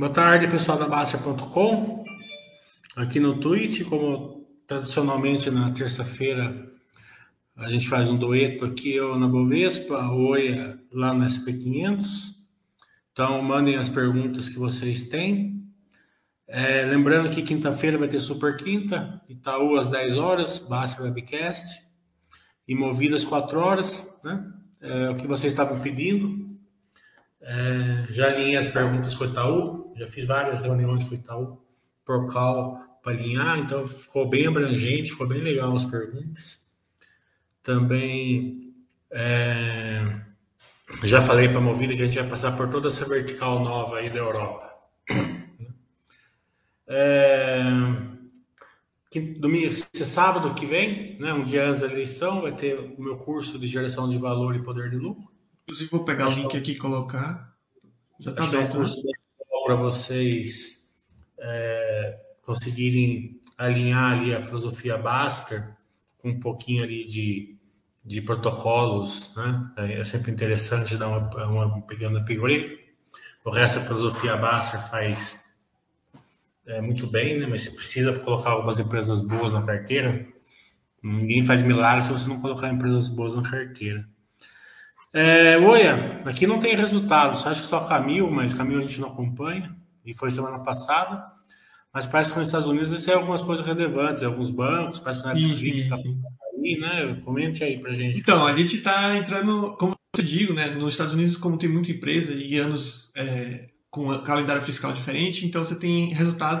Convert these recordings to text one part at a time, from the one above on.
Boa tarde, pessoal da Baixa.com. Aqui no Twitch, como tradicionalmente na terça-feira, a gente faz um dueto aqui, eu na Bovespa, o Oia lá no SP500. Então, mandem as perguntas que vocês têm. É, lembrando que quinta-feira vai ter Super Quinta, Itaú às 10 horas, Baixa Webcast, e Movidas 4 horas, né? É, o que vocês estavam pedindo. É, já alinhei as perguntas com o Itaú, já fiz várias reuniões com o Itaú por call para alinhar, então ficou bem abrangente, ficou bem legal as perguntas. Também é, já falei para a Movida que a gente vai passar por toda essa vertical nova aí da Europa. É, domingo, sábado que vem, né, um dia antes da eleição, vai ter o meu curso de geração de valor e poder de lucro. Inclusive, vou pegar o link aqui e colocar. Já está aberto. É um né? Para vocês é, conseguirem alinhar ali a filosofia Baster com um pouquinho ali de, de protocolos, né? É, é sempre interessante dar uma, uma pegando upgrade. O resto a filosofia Baster faz é, muito bem, né? Mas precisa colocar algumas empresas boas na carteira. Ninguém faz milagre se você não colocar empresas boas na carteira. É, Oia, aqui não tem resultados. Acho que só Camil, mas Camil a gente não acompanha. E foi semana passada. Mas parece que nos Estados Unidos isso é algumas coisas relevantes, alguns bancos, parece que na Netflix está aí, né? Comente aí pra gente. Então, a gente está entrando, como eu digo, né? Nos Estados Unidos, como tem muita empresa e anos é, com calendário fiscal diferente, então você tem resultados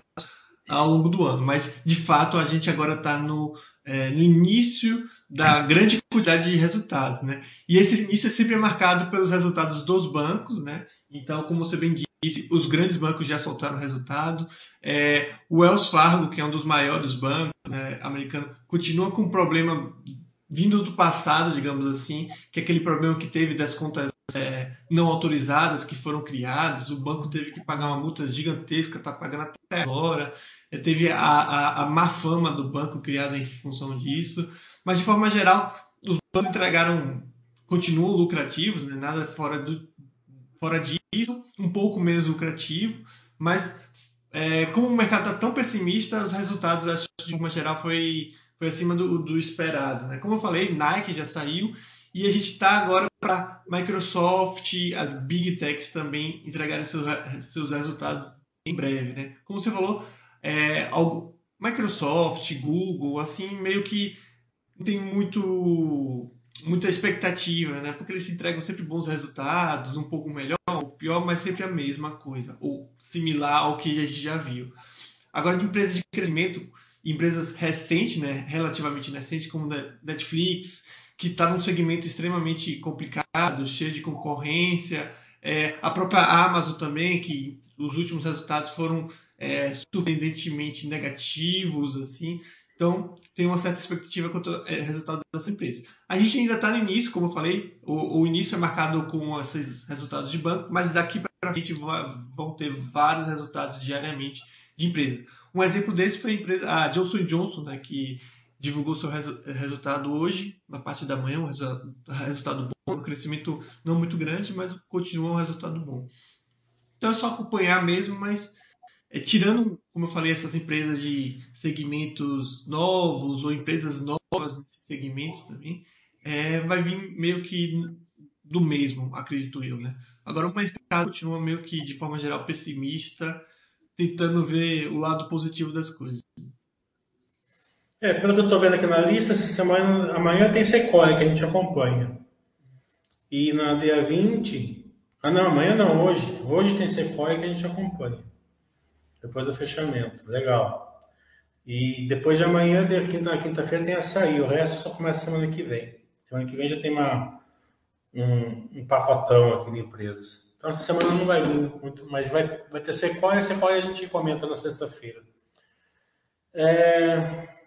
ao longo do ano. Mas, de fato, a gente agora está no é, no início da grande quantidade de resultados, né? E esse início é sempre marcado pelos resultados dos bancos, né? Então, como você bem disse, os grandes bancos já soltaram resultado. É, o Wells Fargo, que é um dos maiores bancos né, americanos, continua com um problema vindo do passado, digamos assim, que é aquele problema que teve das contas é, não autorizadas que foram criadas, o banco teve que pagar uma multa gigantesca, está pagando até agora. É, teve a, a, a má fama do banco criada em função disso, mas de forma geral, os bancos entregaram, continuam lucrativos, né? nada fora, do, fora disso, um pouco menos lucrativo, mas é, como o mercado está tão pessimista, os resultados, acho, de forma geral, foi, foi acima do, do esperado. Né? Como eu falei, Nike já saiu e a gente está agora para Microsoft, as Big Techs também entregarem seus, seus resultados em breve. Né? Como você falou, é, algo, Microsoft, Google, assim, meio que não tem muito muita expectativa, né? Porque eles entregam sempre bons resultados, um pouco melhor, ou pior, mas sempre a mesma coisa, ou similar ao que a gente já viu. Agora, de empresas de crescimento, empresas recentes, né, relativamente recentes, como Netflix, que está num segmento extremamente complicado, cheio de concorrência, é, a própria Amazon também, que os últimos resultados foram é, surpreendentemente negativos, assim. Então, tem uma certa expectativa quanto ao é, resultado dessa empresa. A gente ainda está no início, como eu falei, o, o, início é marcado com esses resultados de banco, mas daqui para frente vão ter vários resultados diariamente de empresa. Um exemplo desse foi a empresa, a Johnson Johnson, né, que divulgou seu resu resultado hoje, na parte da manhã, um resu resultado bom, um crescimento não muito grande, mas continua um resultado bom. Então é só acompanhar mesmo, mas é, tirando, como eu falei, essas empresas de segmentos novos ou empresas novas nesses segmentos também, é, vai vir meio que do mesmo, acredito eu, né? Agora o mercado continua meio que de forma geral pessimista, tentando ver o lado positivo das coisas. É, pelo que eu estou vendo aqui na lista, essa semana, amanhã tem Sequoia que a gente acompanha. E na dia 20. Ah não, amanhã não, hoje. Hoje tem Sequoia que a gente acompanha depois do fechamento. Legal. E depois de amanhã, de quinta, na quinta-feira, tem açaí. O resto só começa semana que vem. Semana que vem já tem uma, um, um pacotão aqui de empresas. Então essa semana não vai vir muito, mas vai, vai ter Sequoia. Sequoia a gente comenta na sexta-feira. É,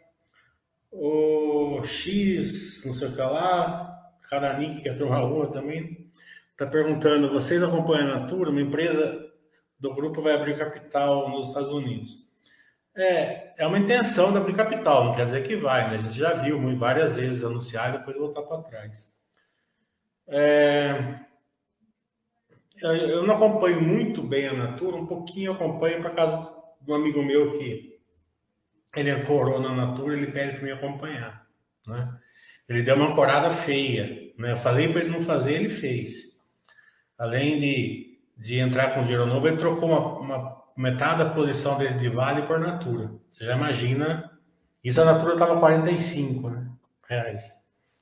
o X, não sei o que lá, Caranique, que é a turma rua também, está perguntando: vocês acompanham a Natura, uma empresa do grupo vai abrir capital nos Estados Unidos. É, é uma intenção de abrir capital, não quer dizer que vai, né? A gente já viu várias vezes anunciar e depois voltar para trás. É, eu não acompanho muito bem a Natura, um pouquinho acompanho por causa do amigo meu que ele ancorou na Natura, ele pede para me acompanhar, né? Ele deu uma ancorada feia, né? Eu falei para ele não fazer, ele fez. Além de, de entrar com dinheiro novo, ele trocou uma, uma metade da posição dele de Vale por Natura. Você já imagina, isso a Natura estava 45 né, reais.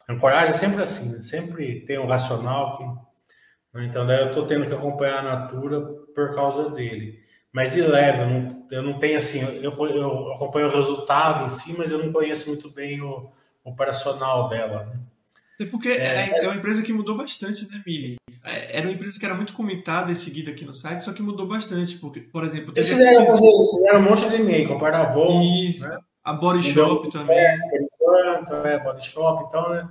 Ancoragem é sempre assim, né? sempre tem um racional que né? Então, daí eu estou tendo que acompanhar a Natura por causa dele. Mas de leve, eu não, tenho assim, eu, eu acompanho o resultado em si, mas eu não conheço muito bem o, o operacional dela. Né? É porque é, é, é, uma empresa que mudou bastante, né, Mili? É, era uma empresa que era muito comentada e seguida aqui no site, só que mudou bastante. Porque, por exemplo, eles fizeram, fizeram um monte de e-mail, compraram a Isso, né? a Body Shop também. É, é, Body Shop, então, né?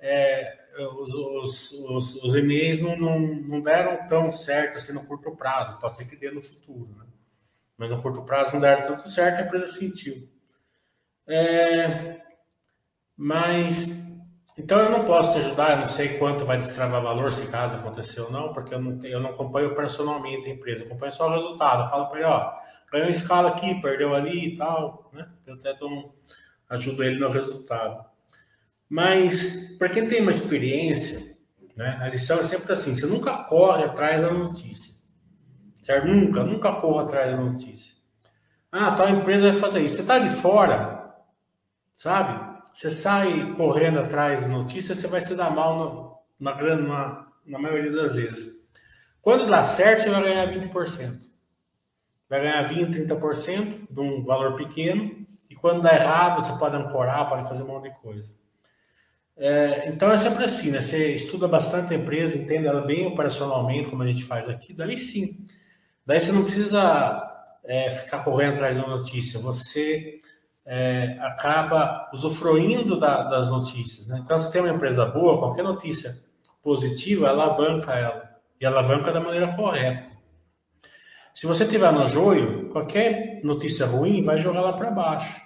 É, os, os, os, os não, não, não, deram tão certo assim no curto prazo. Pode ser que dê no futuro, né? Mas no curto prazo não deram tanto certo, a empresa sentiu. É, mas, então eu não posso te ajudar, não sei quanto vai destravar valor, se caso acontecer ou não, porque eu não, eu não acompanho personalmente a empresa, eu acompanho só o resultado. Eu falo para ele, ó, ganhou escala aqui, perdeu ali e tal, né? Eu até dou, ajudo ele no resultado. Mas, para quem tem uma experiência, né, a lição é sempre assim: você nunca corre atrás da notícia. Certo? Nunca, nunca corra atrás da notícia. Ah, tal empresa vai fazer isso. Você está de fora, sabe? Você sai correndo atrás da notícia, você vai se dar mal no, na, grande, na, na maioria das vezes. Quando dá certo, você vai ganhar 20%. Vai ganhar 20, 30% de um valor pequeno. E quando dá errado, você pode ancorar, pode fazer um monte de coisa. É, então é sempre assim, né? Você estuda bastante a empresa, entende ela bem operacionalmente, como a gente faz aqui, daí sim. Daí você não precisa é, ficar correndo atrás da notícia, você é, acaba usufruindo da, das notícias. Né? Então, se tem uma empresa boa, qualquer notícia positiva, alavanca ela. E alavanca da maneira correta. Se você tiver no joio, qualquer notícia ruim vai jogar lá para baixo.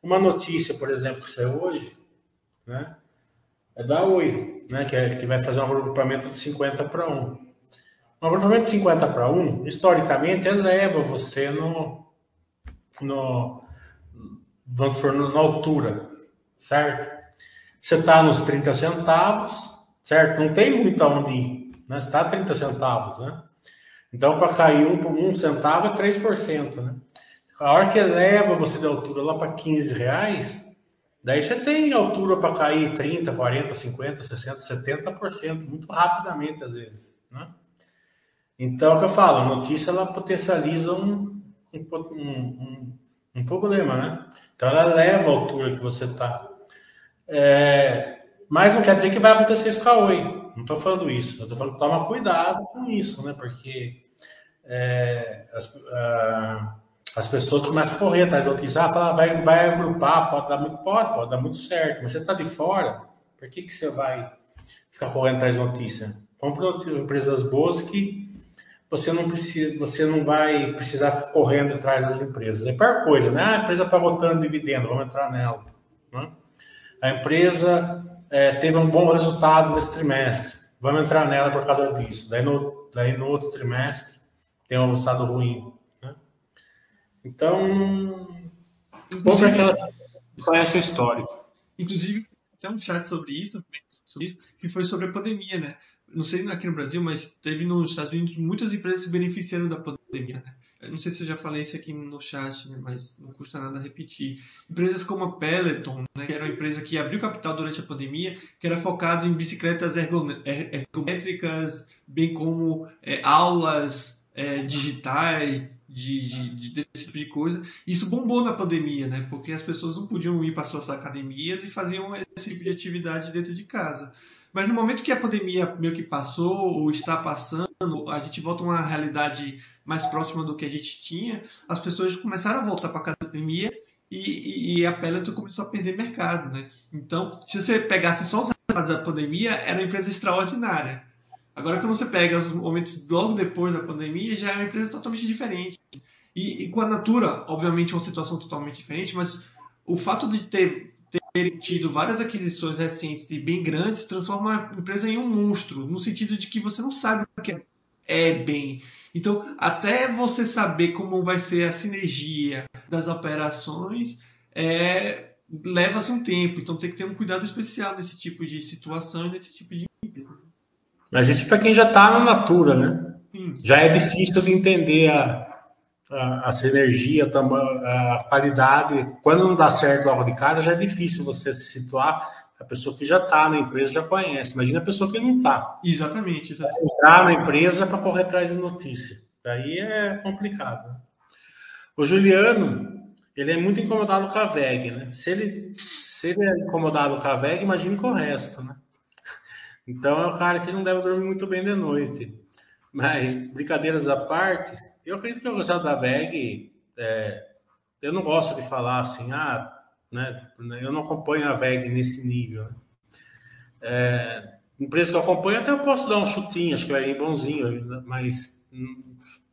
Uma notícia, por exemplo, que saiu hoje, né? É da Oi, né? que, é, que vai fazer um agrupamento de 50 para 1. Um agrupamento de 50 para 1, historicamente, eleva você no, no, vamos for, na altura, certo? Você está nos 30 centavos, certo? Não tem muito aonde ir, né? Você está a 30 centavos, né? Então, para cair um, um centavo é 3%, né? A hora que eleva você de altura lá para 15 reais, Daí você tem altura para cair 30, 40, 50, 60, 70%, muito rapidamente às vezes. Né? Então, é o que eu falo, a notícia ela potencializa um, um, um, um problema, né? Então, ela leva a altura que você está. É, mas não quer dizer que vai acontecer isso com a Oi. Não estou falando isso. Estou falando toma cuidado com isso, né? Porque é, as, a, as pessoas começam a correr atrás da notícia, ah, vai, vai agrupar, pode dar muito, pode, pode dar muito certo, mas você está de fora, por que, que você vai ficar correndo atrás da notícia? Compre empresas boas que você não precisa, você não vai precisar ficar correndo atrás das empresas. É pior coisa, né? Ah, a empresa está botando dividendo, vamos entrar nela. Né? A empresa é, teve um bom resultado nesse trimestre, vamos entrar nela por causa disso. Daí no, daí no outro trimestre tem um resultado ruim. Então, vamos para aquelas que conhecem a história. Inclusive, tem um chat sobre isso, sobre isso, que foi sobre a pandemia, né? Não sei aqui no Brasil, mas teve nos Estados Unidos muitas empresas se beneficiando da pandemia, né? Eu não sei se eu já falei isso aqui no chat, né? mas não custa nada repetir. Empresas como a Peloton, né? que era uma empresa que abriu capital durante a pandemia, que era focado em bicicletas ergométricas, bem como é, aulas é, digitais, de, de, de, desse tipo de coisa. Isso bombou na pandemia, né? Porque as pessoas não podiam ir para suas academias e faziam esse tipo de atividade dentro de casa. Mas no momento que a pandemia meio que passou, ou está passando, a gente volta a uma realidade mais próxima do que a gente tinha, as pessoas começaram a voltar para a academia e, e, a Peloton começou a perder mercado, né? Então, se você pegasse só os resultados da pandemia, era uma empresa extraordinária. Agora, quando você pega os momentos logo depois da pandemia, já é uma empresa totalmente diferente. E, e com a Natura, obviamente, é uma situação totalmente diferente, mas o fato de ter, ter tido várias aquisições recentes e bem grandes transforma a empresa em um monstro, no sentido de que você não sabe o que é bem. Então, até você saber como vai ser a sinergia das operações, é, leva-se um tempo. Então, tem que ter um cuidado especial nesse tipo de situação e nesse tipo de empresa. Mas isso para quem já está na natura, né? Hum. Já é difícil de entender a, a, a sinergia, a qualidade. Quando não dá certo logo de cara, já é difícil você se situar. A pessoa que já está na empresa já conhece. Imagina a pessoa que não está. Exatamente. exatamente. Entrar na empresa para correr atrás de notícia. Daí é complicado. O Juliano, ele é muito incomodado com a VEG, né? Se ele, se ele é incomodado com a VEG, imagine com o resto, né? Então é um cara que não deve dormir muito bem de noite. Mas, brincadeiras à parte, eu acredito que eu gostava da VEG. É, eu não gosto de falar assim, ah, né, eu não acompanho a VEG nesse nível. Né? É, empresa que eu acompanho, até eu posso dar um chutinho, acho que vai vir bonzinho, mas,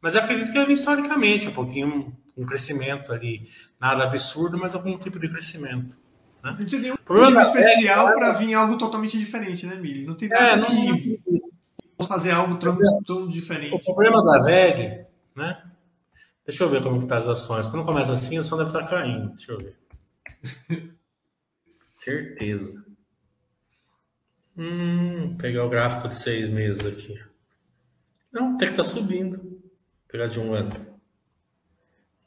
mas eu acredito que vir historicamente um pouquinho, um crescimento ali, nada absurdo, mas algum tipo de crescimento. Né? Não tem nenhum motivo especial para vir algo totalmente diferente, né, Mili? Não tem é, nada é, não, que não... fazer algo tão, tão diferente. O problema da VEG né? Deixa eu ver como que tá as ações. Quando começa assim, a ação deve estar tá caindo. Deixa eu ver. Certeza. Hum, pegar o gráfico de seis meses aqui. Não, até que tá subindo. Vou pegar de um ano.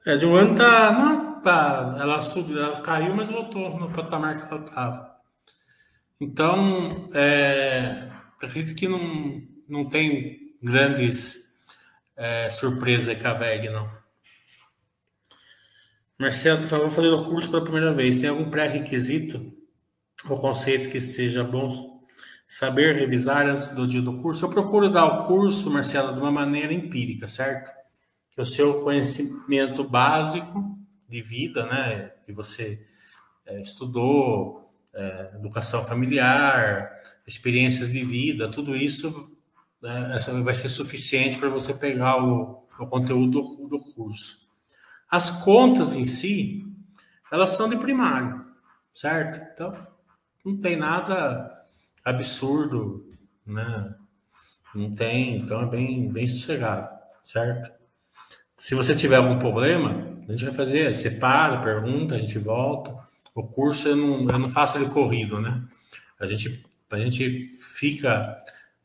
É, de um ano tá. Não, tá. Ela subiu, ela caiu, mas voltou no patamar que ela tava. Então, é, acredito que não, não tem grandes é, surpresa com a VEG, não. Marcelo, por favor, fazer o curso pela primeira vez. Tem algum pré-requisito ou conceito que seja bom saber revisar antes do dia do curso? Eu procuro dar o curso, Marcelo, de uma maneira empírica, certo? Que o seu conhecimento básico de vida, né, que você é, estudou, é, educação familiar, experiências de vida, tudo isso né, vai ser suficiente para você pegar o, o conteúdo do, do, curso. As contas em si, elas são de primário, certo? Então, não tem nada absurdo, né? Não tem, então é bem, bem sossegado, certo? Se você tiver algum problema, a gente vai fazer, separa, pergunta, a gente volta. O curso eu não, eu não faço ele corrido, né? A gente, a gente fica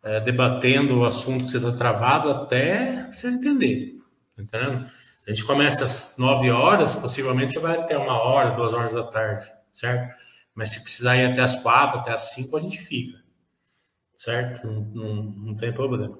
é, debatendo o assunto que você está travado até você entender. Tá entendendo? A gente começa às 9 horas, possivelmente vai até uma hora, duas horas da tarde, certo? Mas se precisar ir até as quatro, até as cinco, a gente fica, certo? Não, não, não tem problema.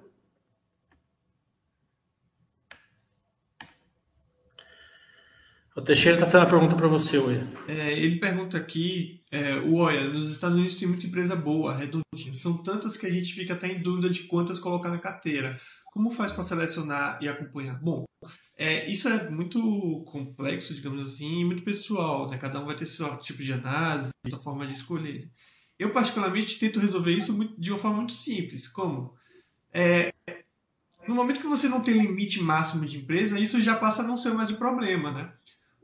O Teixeira está fazendo a pergunta para você, Ué. É, ele pergunta aqui é, o Oia, nos Estados Unidos tem muita empresa boa, redondinha. São tantas que a gente fica até em dúvida de quantas colocar na carteira. Como faz para selecionar e acompanhar? Bom, é, isso é muito complexo, digamos assim, e muito pessoal. Né? Cada um vai ter seu tipo de análise, sua forma de escolher. Eu, particularmente, tento resolver isso de uma forma muito simples. Como? É, no momento que você não tem limite máximo de empresa, isso já passa a não ser mais um problema, né?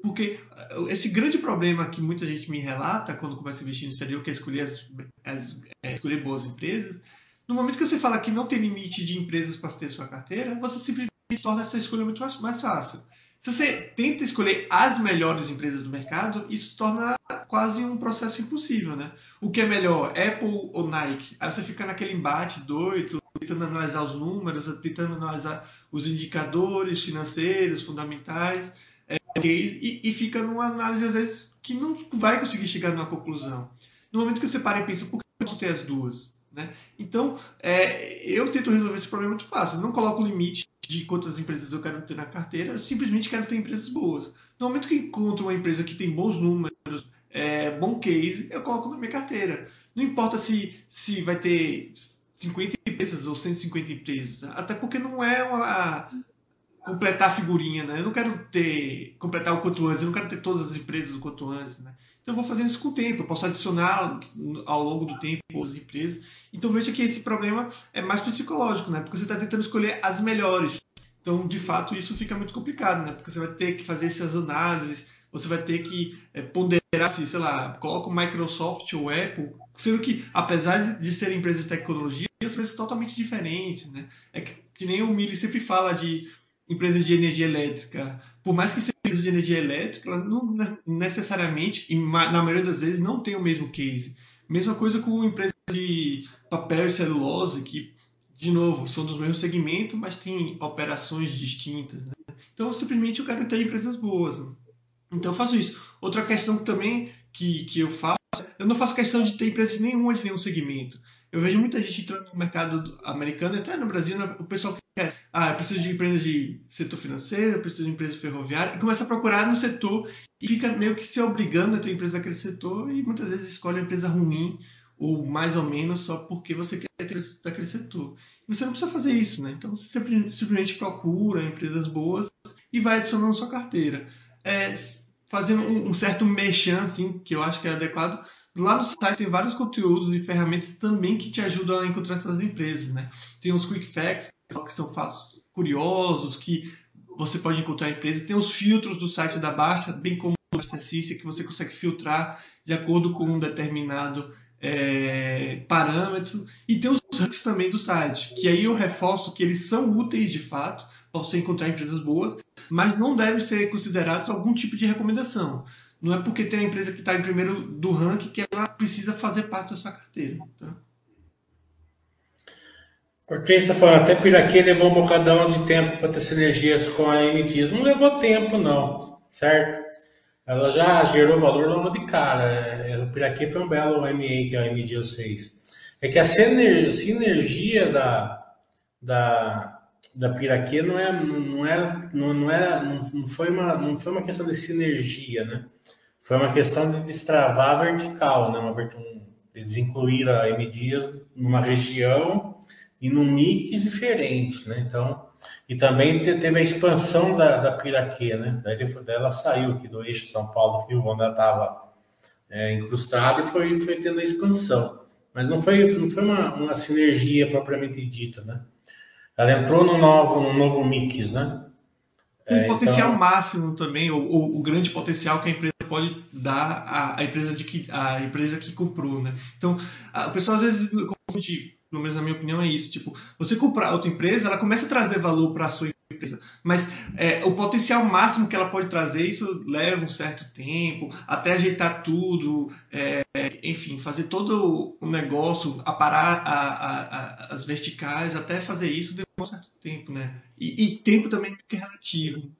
Porque eh, esse grande problema que muita gente me relata quando começa a investir no exterior, que é escolher, as, as, é escolher boas empresas, no momento que você fala que não tem limite de empresas para ter sua carteira, você simplesmente torna essa escolha muito mais, mais fácil. Se você tenta escolher as melhores empresas do mercado, isso torna quase um processo impossível, né? O que é melhor, Apple ou Nike? Aí você fica naquele embate doido, tentando analisar os números, tentando analisar os indicadores financeiros, fundamentais e, e fica numa análise, às vezes, que não vai conseguir chegar numa conclusão. No momento que você para e pensa, por que eu posso ter as duas? Né? Então, é, eu tento resolver esse problema muito fácil. Eu não coloco limite de quantas empresas eu quero ter na carteira, eu simplesmente quero ter empresas boas. No momento que encontro uma empresa que tem bons números, é, bom case, eu coloco na minha carteira. Não importa se, se vai ter 50 empresas ou 150 empresas, até porque não é uma, completar a figurinha, né? Eu não quero ter completar o quanto antes, eu não quero ter todas as empresas o quanto antes, né? Então eu vou fazendo isso com o tempo, eu posso adicionar ao longo do tempo as empresas. Então veja que esse problema é mais psicológico, né? Porque você está tentando escolher as melhores. Então, de fato, isso fica muito complicado, né? Porque você vai ter que fazer essas análises, você vai ter que é, ponderar se, sei lá, coloca o Microsoft ou Apple, sendo que, apesar de serem empresas de tecnologia, são empresas totalmente diferentes, né? É que que nem o Mili sempre fala de empresas de energia elétrica. Por mais que seja empresa de energia elétrica, elas não necessariamente, e na maioria das vezes, não tem o mesmo case. Mesma coisa com empresas de papel e celulose, que, de novo, são dos mesmos segmentos, mas têm operações distintas. Né? Então, simplesmente eu quero ter empresas boas. Né? Então, eu faço isso. Outra questão também que, que eu faço, eu não faço questão de ter empresas nenhuma de nenhum segmento. Eu vejo muita gente entrando no mercado americano, até no Brasil, né? o pessoal que quer, ah, eu preciso de empresas de setor financeiro, eu preciso de empresa ferroviária, e começa a procurar no setor e fica meio que se obrigando a ter empresa daquele setor e muitas vezes escolhe uma empresa ruim ou mais ou menos só porque você quer ter daquele setor. E você não precisa fazer isso, né? Então você simplesmente procura empresas boas e vai adicionando sua carteira. É, fazendo um, um certo mexão, assim, que eu acho que é adequado, Lá no site tem vários conteúdos e ferramentas também que te ajudam a encontrar essas empresas, né? Tem os quick facts, que são fatos curiosos, que você pode encontrar empresas. Tem os filtros do site da Barça, bem como o Barcacista, que você consegue filtrar de acordo com um determinado é, parâmetro. E tem os ranks também do site, que aí eu reforço que eles são úteis de fato para você encontrar empresas boas, mas não devem ser considerados algum tipo de recomendação. Não é porque tem a empresa que está em primeiro do ranking que ela precisa fazer parte da sua carteira. Tá? Porque está falando, até Piraquê levou um bocadão de tempo para ter sinergias com a M Não levou tempo, não, certo? Ela já gerou valor logo de cara. É, o Piraquê foi um belo MA que a M 6. É que a sinergia da, da, da Piraquê não, é, não, era, não, não, era, não, foi uma, não foi uma questão de sinergia, né? foi uma questão de destravar a vertical, né? Uma, eles incluíram a M Dias numa região e num mix diferente, né? Então, e também teve a expansão da, da Piraquê, né? Daí, ela saiu aqui do eixo São Paulo-Rio, onde ela estava é, incrustada, e foi, foi tendo a expansão. Mas não foi, não foi uma, uma sinergia propriamente dita, né? Ela entrou no novo, no novo mix, né? Um é, potencial então... máximo também, ou, ou, o grande potencial que a empresa pode dar à, à, empresa de que a empresa que comprou, né? Então, a, o pessoal às vezes confunde, pelo menos na minha opinião é isso, tipo, você comprar outra empresa, ela começa a trazer valor para a sua empresa, mas é, o potencial máximo que ela pode trazer, isso leva um certo tempo, até ajeitar tudo, é, enfim, fazer todo o negócio, aparar a, a, as verticais, até fazer isso demora um certo tempo, né? E, e tempo também é relativo.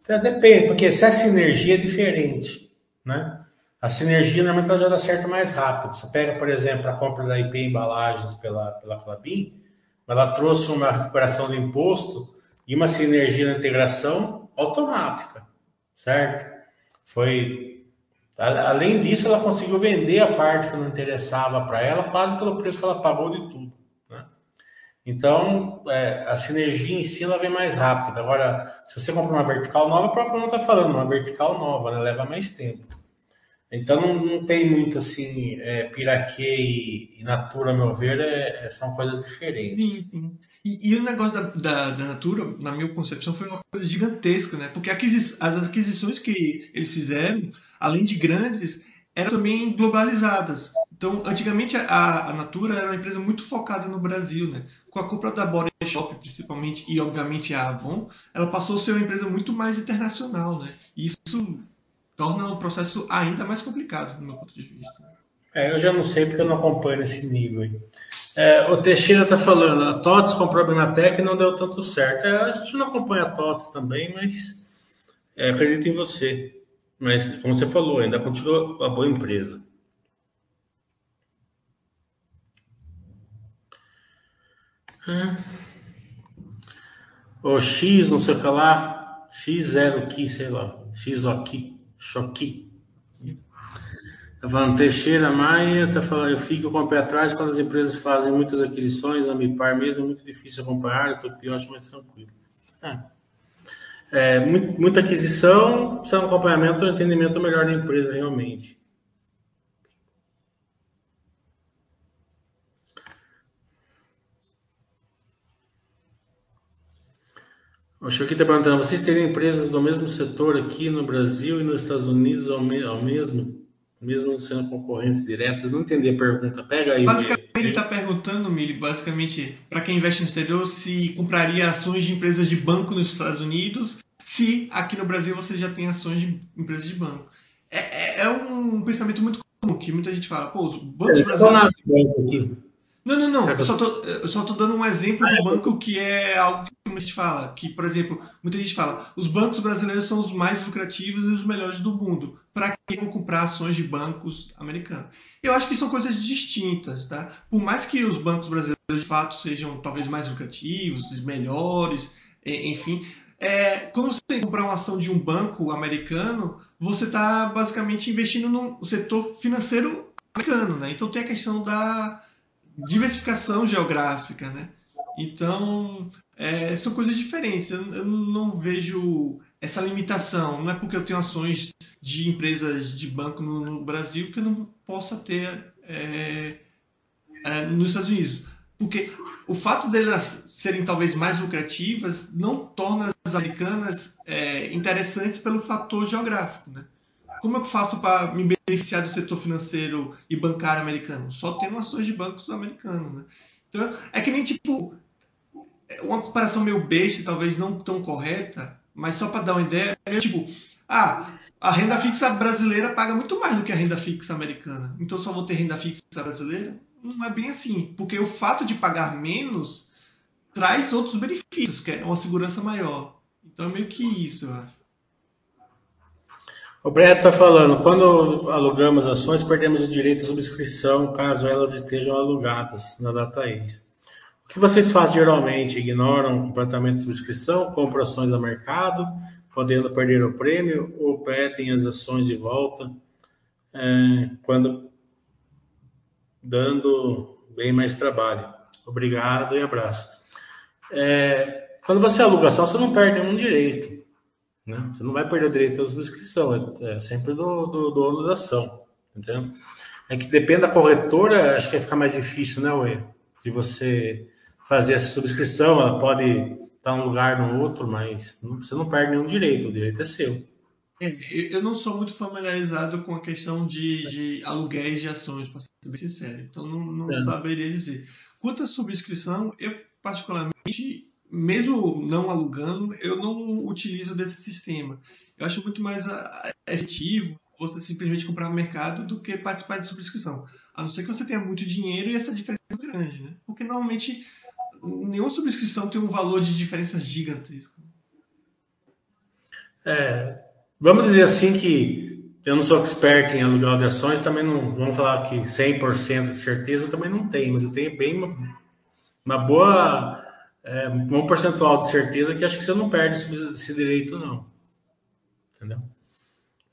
Então, depende, porque se a sinergia é diferente, né? A sinergia normalmente já dá certo mais rápido. Você pega, por exemplo, a compra da IP Embalagens pela, pela Clabin, ela trouxe uma recuperação do imposto e uma sinergia na integração automática, certo? Foi. Além disso, ela conseguiu vender a parte que não interessava para ela, quase pelo preço que ela pagou de tudo. Então, é, a sinergia em si ela vem mais rápida. Agora, se você compra uma vertical nova, o próprio não está falando, uma vertical nova, né? leva mais tempo. Então, não, não tem muito assim, é, Piraquê e, e Natura, a meu ver, é, são coisas diferentes. Sim, sim. E, e, o negócio da, da, da, Natura, na minha concepção, foi uma coisa gigantesca, né? Porque aquisi as aquisições que eles fizeram, além de grandes, eram também globalizadas. Então, antigamente a, a Natura era uma empresa muito focada no Brasil, né? com a compra da Body Shop, principalmente, e obviamente a Avon, ela passou a ser uma empresa muito mais internacional, né? E isso torna o processo ainda mais complicado, do meu ponto de vista. É, eu já não sei porque eu não acompanho esse nível aí. É, o Teixeira está falando, a TOTS comprou a Benatec e não deu tanto certo. É, a gente não acompanha a TOTS também, mas é, acredito em você. Mas, como você falou, ainda continua uma boa empresa. O X, não sei o que lá. X0 aqui, sei lá. X aqui. Choqui. Tá falando Teixeira Maia, tá falando, eu fico com o pé atrás quando as empresas fazem muitas aquisições, a MIPAR mesmo, é muito difícil acompanhar, tô pior, mais tranquilo. É. É, muita aquisição, precisa um acompanhamento e um entendimento melhor da empresa realmente. O Choquinho está perguntando, vocês teriam empresas do mesmo setor aqui no Brasil e nos Estados Unidos ao, me ao mesmo, mesmo sendo concorrentes diretos? Eu não entendi a pergunta. Pega aí. Basicamente, ele está perguntando, Mili, basicamente, para quem investe no exterior, se compraria ações de empresas de banco nos Estados Unidos, se aqui no Brasil você já tem ações de empresas de banco. É, é, é um pensamento muito comum, que muita gente fala, pô, os bancos brasileiros... Não, não, não. Eu só, tô, eu só tô dando um exemplo do banco que é algo que muita gente fala. Que, por exemplo, muita gente fala, os bancos brasileiros são os mais lucrativos e os melhores do mundo. Para que eu vou comprar ações de bancos americanos? Eu acho que são coisas distintas, tá? Por mais que os bancos brasileiros de fato sejam talvez mais lucrativos, melhores, enfim, é, quando você comprar uma ação de um banco americano, você está basicamente investindo no setor financeiro americano, né? Então tem a questão da diversificação geográfica, né? Então, é, são coisas diferentes. Eu, eu, não vejo essa limitação. Não é porque eu tenho ações de empresas de banco no, no Brasil que eu não possa ter é, é, nos Estados Unidos. Porque o fato delas serem talvez mais lucrativas não torna as americanas é, interessantes pelo fator geográfico, né? Como eu faço para me beneficiar do setor financeiro e bancário americano? Só tendo ações de bancos americanos, né? Então, é que nem tipo uma comparação meio besta, talvez não tão correta, mas só para dar uma ideia, é tipo, ah, a renda fixa brasileira paga muito mais do que a renda fixa americana. Então só vou ter renda fixa brasileira? Não é bem assim, porque o fato de pagar menos traz outros benefícios, que é uma segurança maior. Então é meio que isso, eu acho. O Brett está falando, quando alugamos ações, perdemos o direito à subscrição caso elas estejam alugadas na data ex. O que vocês fazem geralmente? Ignoram completamente a subscrição, compram ações a mercado, podendo perder o prêmio, ou pedem as ações de volta é, quando dando bem mais trabalho. Obrigado e abraço. É, quando você aluga ação, você não perde nenhum direito. Né? Você não vai perder o direito à subscrição, é, é sempre do, do dono da ação. Entendeu? É que depende da corretora, acho que vai ficar mais difícil, né, Ué? De você fazer essa subscrição, ela pode estar num lugar no outro, mas não, você não perde nenhum direito, o direito é seu. É, eu não sou muito familiarizado com a questão de, de aluguéis de ações, para ser bem sincero, então não, não é. saberia dizer. Quanto à subscrição, eu particularmente mesmo não alugando, eu não utilizo desse sistema. Eu acho muito mais ah, efetivo você simplesmente comprar no mercado do que participar de subscrição. A não ser que você tenha muito dinheiro e essa diferença é grande, né? Porque normalmente nenhuma subscrição tem um valor de diferença gigantesco. É, vamos dizer assim que eu não sou expert em aluguel de ações, também não vamos falar que 100% de certeza eu também não tenho, mas eu tenho bem uma, uma boa é, um percentual de certeza que acho que você não perde esse direito, não. Entendeu?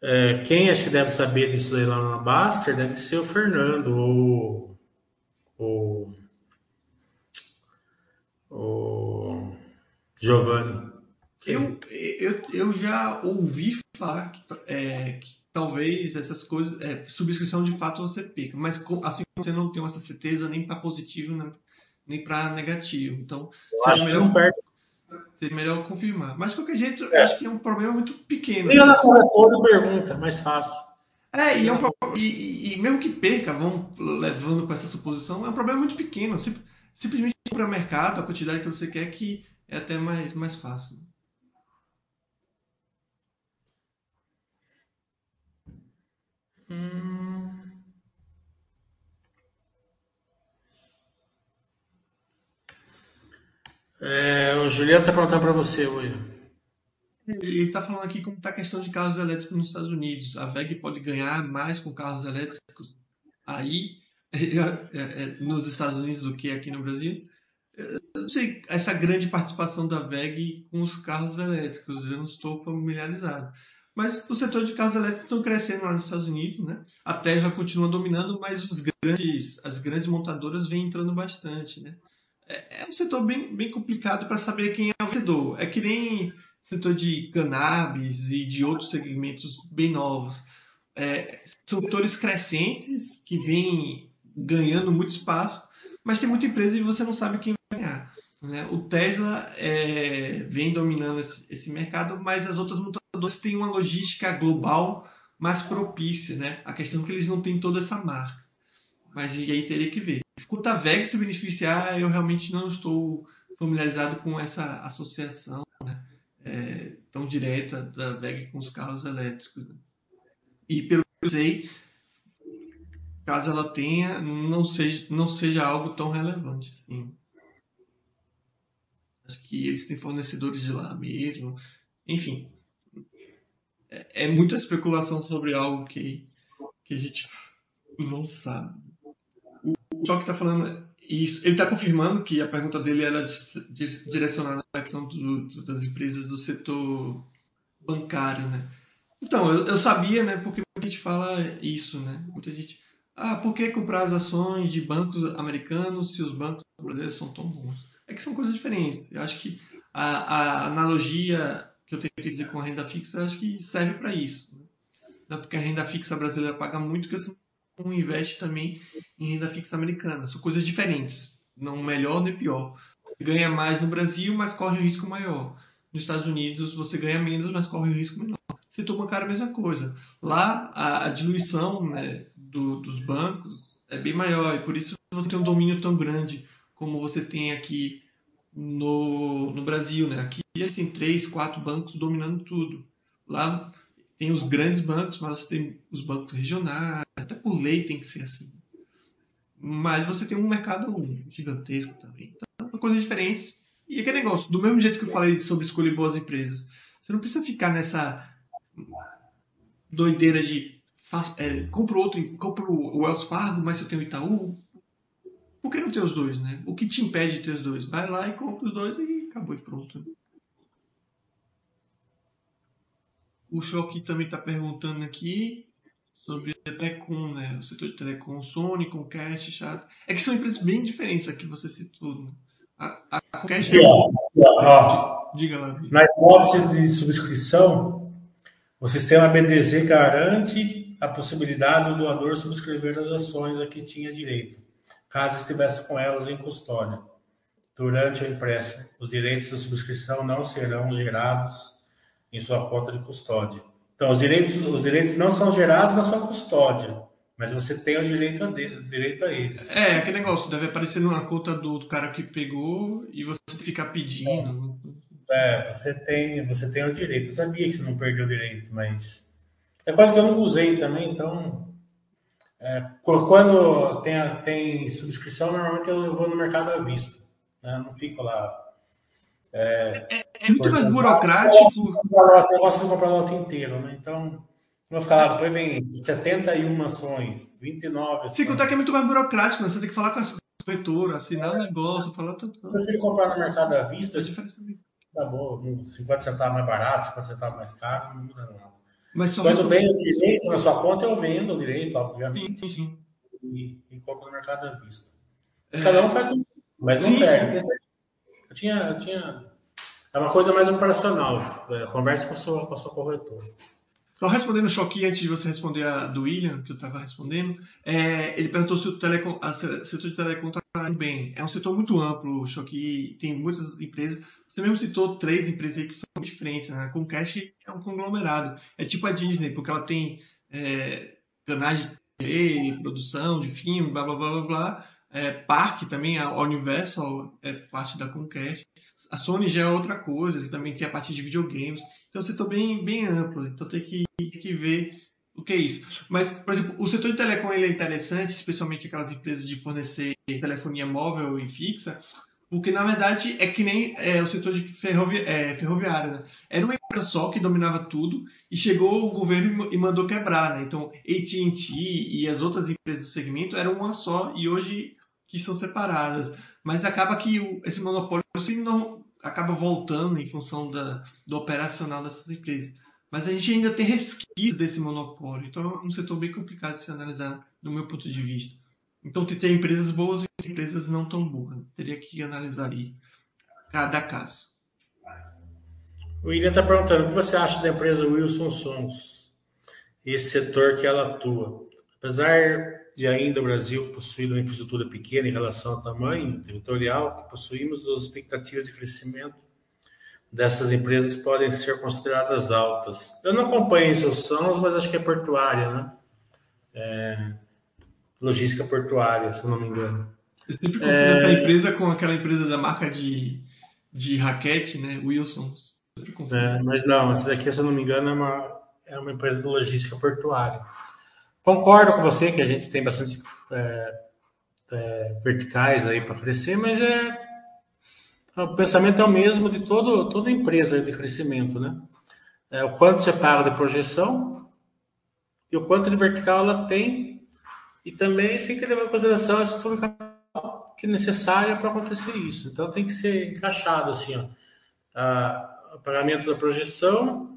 É, quem acho que deve saber disso aí lá na Baster deve ser o Fernando ou o, o Giovanni. Eu, eu, eu já ouvi falar que, é, que talvez essas coisas, é, subscrição de fato você perca, mas assim você não tem essa certeza nem para positivo nem nem para negativo. Então, seria melhor, seria melhor confirmar. Mas, de qualquer jeito, é. acho que é um problema muito pequeno. Liga na corretora pergunta, mais fácil. É, e, é um, e, e, mesmo que perca, vão levando para essa suposição, é um problema muito pequeno. simplesmente para o mercado, a quantidade que você quer, que é até mais, mais fácil. Hum. É, o Juliano está perguntando para você, William. Ele está falando aqui como está a questão de carros elétricos nos Estados Unidos. A VEG pode ganhar mais com carros elétricos aí é, é, nos Estados Unidos do que aqui no Brasil. Eu não sei essa grande participação da VEG com os carros elétricos, eu não estou familiarizado. Mas o setor de carros elétricos estão crescendo lá nos Estados Unidos, né? A Tesla continua dominando, mas os grandes, as grandes montadoras vêm entrando bastante, né? É, é um setor bem, bem complicado para saber quem é o vencedor. É que nem setor de cannabis e de outros segmentos bem novos. É, são setores crescentes que vêm ganhando muito espaço, mas tem muita empresa e você não sabe quem vai ganhar. Né? O Tesla é, vem dominando esse, esse, mercado, mas as outras montadoras têm uma logística global mais propícia. Né? A questão é que eles não têm toda essa marca. Mas e aí teria que ver. Quanto a VEG se beneficiar, eu realmente não estou familiarizado com essa associação né? é, tão direta da VEG com os carros elétricos. Né? E pelo que eu sei, caso ela tenha, não seja, não seja algo tão relevante. Assim. Acho que eles têm fornecedores de lá mesmo. Enfim, é, é muita especulação sobre algo que, que a gente não sabe. Choque está falando isso. Ele está confirmando que a pergunta dele era direcionada à questão do, das empresas do setor bancário, né? Então, eu, eu sabia, né? Porque muita gente fala isso, né? Muita gente. Ah, por que comprar as ações de bancos americanos se os bancos brasileiros são tão bons? É que são coisas diferentes. Eu acho que a, a analogia que eu tenho que dizer com a renda fixa, acho que serve para isso. Né? Porque a renda fixa brasileira paga muito, que você não investe também em renda fixa americana. São coisas diferentes, não melhor nem pior. Você ganha mais no Brasil, mas corre um risco maior. Nos Estados Unidos você ganha menos, mas corre um risco menor. Setor bancário é a mesma coisa. Lá a, a diluição né, do, dos bancos é bem maior e por isso você tem um domínio tão grande como você tem aqui no, no Brasil, né? Aqui a gente tem três, quatro bancos dominando tudo. Lá tem os grandes bancos, mas você tem os bancos regionais, até por lei tem que ser assim. Mas você tem um mercado gigantesco também. Então, são coisas diferentes. E aquele negócio, do mesmo jeito que eu falei sobre escolher boas empresas, você não precisa ficar nessa doideira de é, compro outro, compro o Wells Fargo, mas eu tenho o Itaú, por que não ter os dois, né? O que te impede de ter os dois? Vai lá e compra os dois e acabou de pronto. O Choque também está perguntando aqui sobre Telecom, né? O setor de Telecom, Sony, Comcast, Chat. É que são empresas bem diferentes aqui, você citou. Né? A, a, Comcast... É... Diga lá. Na hipótese de subscrição, o sistema BDZ garante a possibilidade do doador subscrever as ações a que tinha direito caso estivesse com elas em custódia. Durante o empréstimo, os direitos da subscrição não serão gerados em sua conta de custódia. Então, os direitos, os direitos não são gerados na sua custódia, mas você tem o direito a, de, direito a eles. É, aquele negócio, deve aparecer numa conta do, cara que pegou e você ficar pedindo. É, você tem, você tem o direito. Eu sabia que você não perdeu o direito, mas é quase que eu não usei também, então é, quando tem, tem subscrição, normalmente eu vou no mercado à vista. Né? Não fico lá. É, é, é muito mais burocrático. Eu gosto de comprar lote inteiro, né? Então, vou ficar lá, depois vem 71 ações, 29 ações. Sem contar que é muito mais burocrático, né? Você tem que falar com a corretora, assinar o um negócio, falar tudo. Eu prefiro comprar no mercado à vista. Tá bom, 50 centavos mais barato, 50 centavos mais caro, não muda nada. Mas Quando vem o direito na sua conta, eu vendo o direito, obviamente. Sim, sim. E, e compro no mercado à vista. É. Cada um faz um, mas não sim, perde. Sim. Eu tinha, eu tinha. É uma coisa mais operacional. É, converse com a sua, com a sua corretora. Só respondendo o Choque antes de você responder a do William, que eu estava respondendo, é, ele perguntou se o telecom, a, setor de telecom está bem. É um setor muito amplo, Choque tem muitas empresas. Você mesmo citou três empresas aí que são diferentes. Né? A Comcast é um conglomerado. É tipo a Disney, porque ela tem é, canais de TV, produção de filme, blá blá blá blá blá. É, parque também, a Universal é parte da Comcast. A Sony já é outra coisa, que também tem a parte de videogames. Então, é um setor bem, bem amplo. Então, tem que, tem que ver o que é isso. Mas, por exemplo, o setor de telecom ele é interessante, especialmente aquelas empresas de fornecer telefonia móvel e fixa, porque, na verdade, é que nem é, o setor de ferrovi é, ferroviário. Né? Era uma empresa só que dominava tudo e chegou o governo e mandou quebrar. Né? Então, AT&T e as outras empresas do segmento eram uma só e hoje que são separadas. Mas acaba que esse monopólio não acaba voltando em função da, do operacional dessas empresas. Mas a gente ainda tem resquícios desse monopólio. Então, é um setor bem complicado de se analisar, do meu ponto de vista. Então, tem empresas boas e empresas não tão boas. Teria que analisar aí cada caso. O William está perguntando o que você acha da empresa Wilson Sons, esse setor que ela atua. Apesar de ainda o Brasil possuir uma infraestrutura pequena em relação ao tamanho territorial que possuímos, as expectativas de crescimento dessas empresas podem ser consideradas altas. Eu não acompanho seus sons, mas acho que é portuária, né? É, logística portuária, se não me engano. Eu sempre confundo é... essa empresa com aquela empresa da marca de, de raquete, né? Wilson. É, mas não, essa daqui, se eu não me engano, é uma, é uma empresa de logística portuária. Concordo com você que a gente tem bastante é, é, verticais aí para crescer, mas é o pensamento é o mesmo de todo, toda empresa de crescimento, né? É o quanto você paga de projeção e o quanto de vertical ela tem e também tem que levar em consideração a capital que é necessária para acontecer isso. Então tem que ser encaixado assim, ó, a, o pagamento da projeção,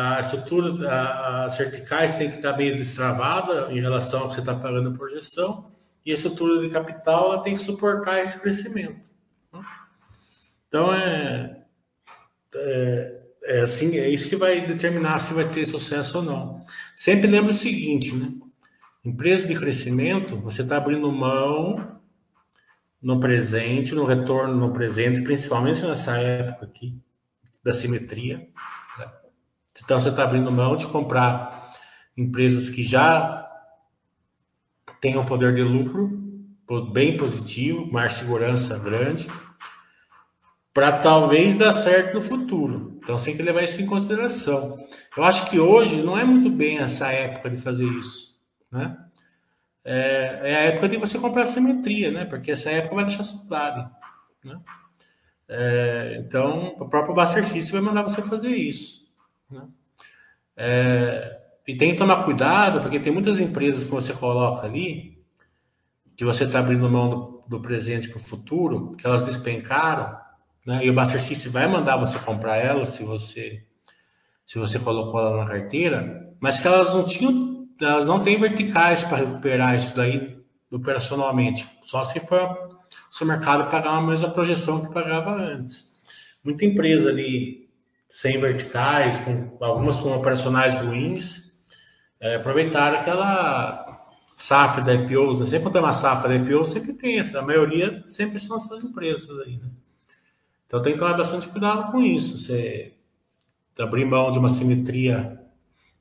a estrutura, as verticais tem que estar bem destravada em relação ao que você está pagando projeção e a estrutura de capital ela tem que suportar esse crescimento. Né? Então é, é, é, assim, é isso que vai determinar se vai ter sucesso ou não. Sempre lembra o seguinte, né? Empresa de crescimento, você está abrindo mão no presente, no retorno no presente, principalmente nessa época aqui da simetria. Então você está abrindo mão de comprar empresas que já tem um poder de lucro bem positivo, mais segurança grande, para talvez dar certo no futuro. Então, você tem que levar isso em consideração. Eu acho que hoje não é muito bem essa época de fazer isso, né? É, é a época de você comprar simetria, né? Porque essa época vai deixar saudade, né? É, então, o próprio System vai mandar você fazer isso, né? É, e tem que tomar cuidado, porque tem muitas empresas que você coloca ali, que você está abrindo mão do, do presente para o futuro, que elas despencaram, né? E o Buster System vai mandar você comprar ela se você se você colocou ela na carteira, mas que elas não tinham, elas não têm verticais para recuperar isso daí operacionalmente, só se for se o mercado pagar uma mesma projeção que pagava antes. Muita empresa ali sem verticais, com algumas com operacionais ruins, é, aproveitar aquela safra da IPOs, né? sempre tem uma safra da IPO, sempre tem essa, a maioria sempre são essas empresas aí, né? Então tem que tomar bastante cuidado com isso, você abrir mão de uma simetria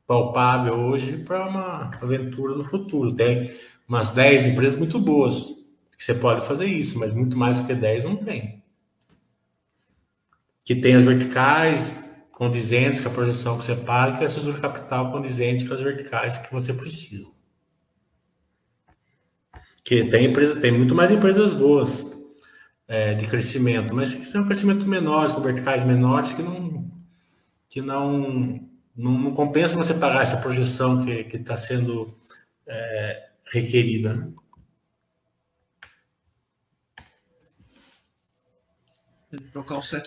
palpável hoje para uma aventura no futuro. Tem umas 10 empresas muito boas que você pode fazer isso, mas muito mais do que 10 não tem. Que tem as verticais, condizentes com a projeção que você paga e a estrutura capital condizente com as verticais que você precisa. Que tem empresa, tem muito mais empresas boas é, de crescimento, mas que são crescimento menores, com verticais menores, que não que não, não, não compensa você pagar essa projeção que está sendo é, requerida. Né?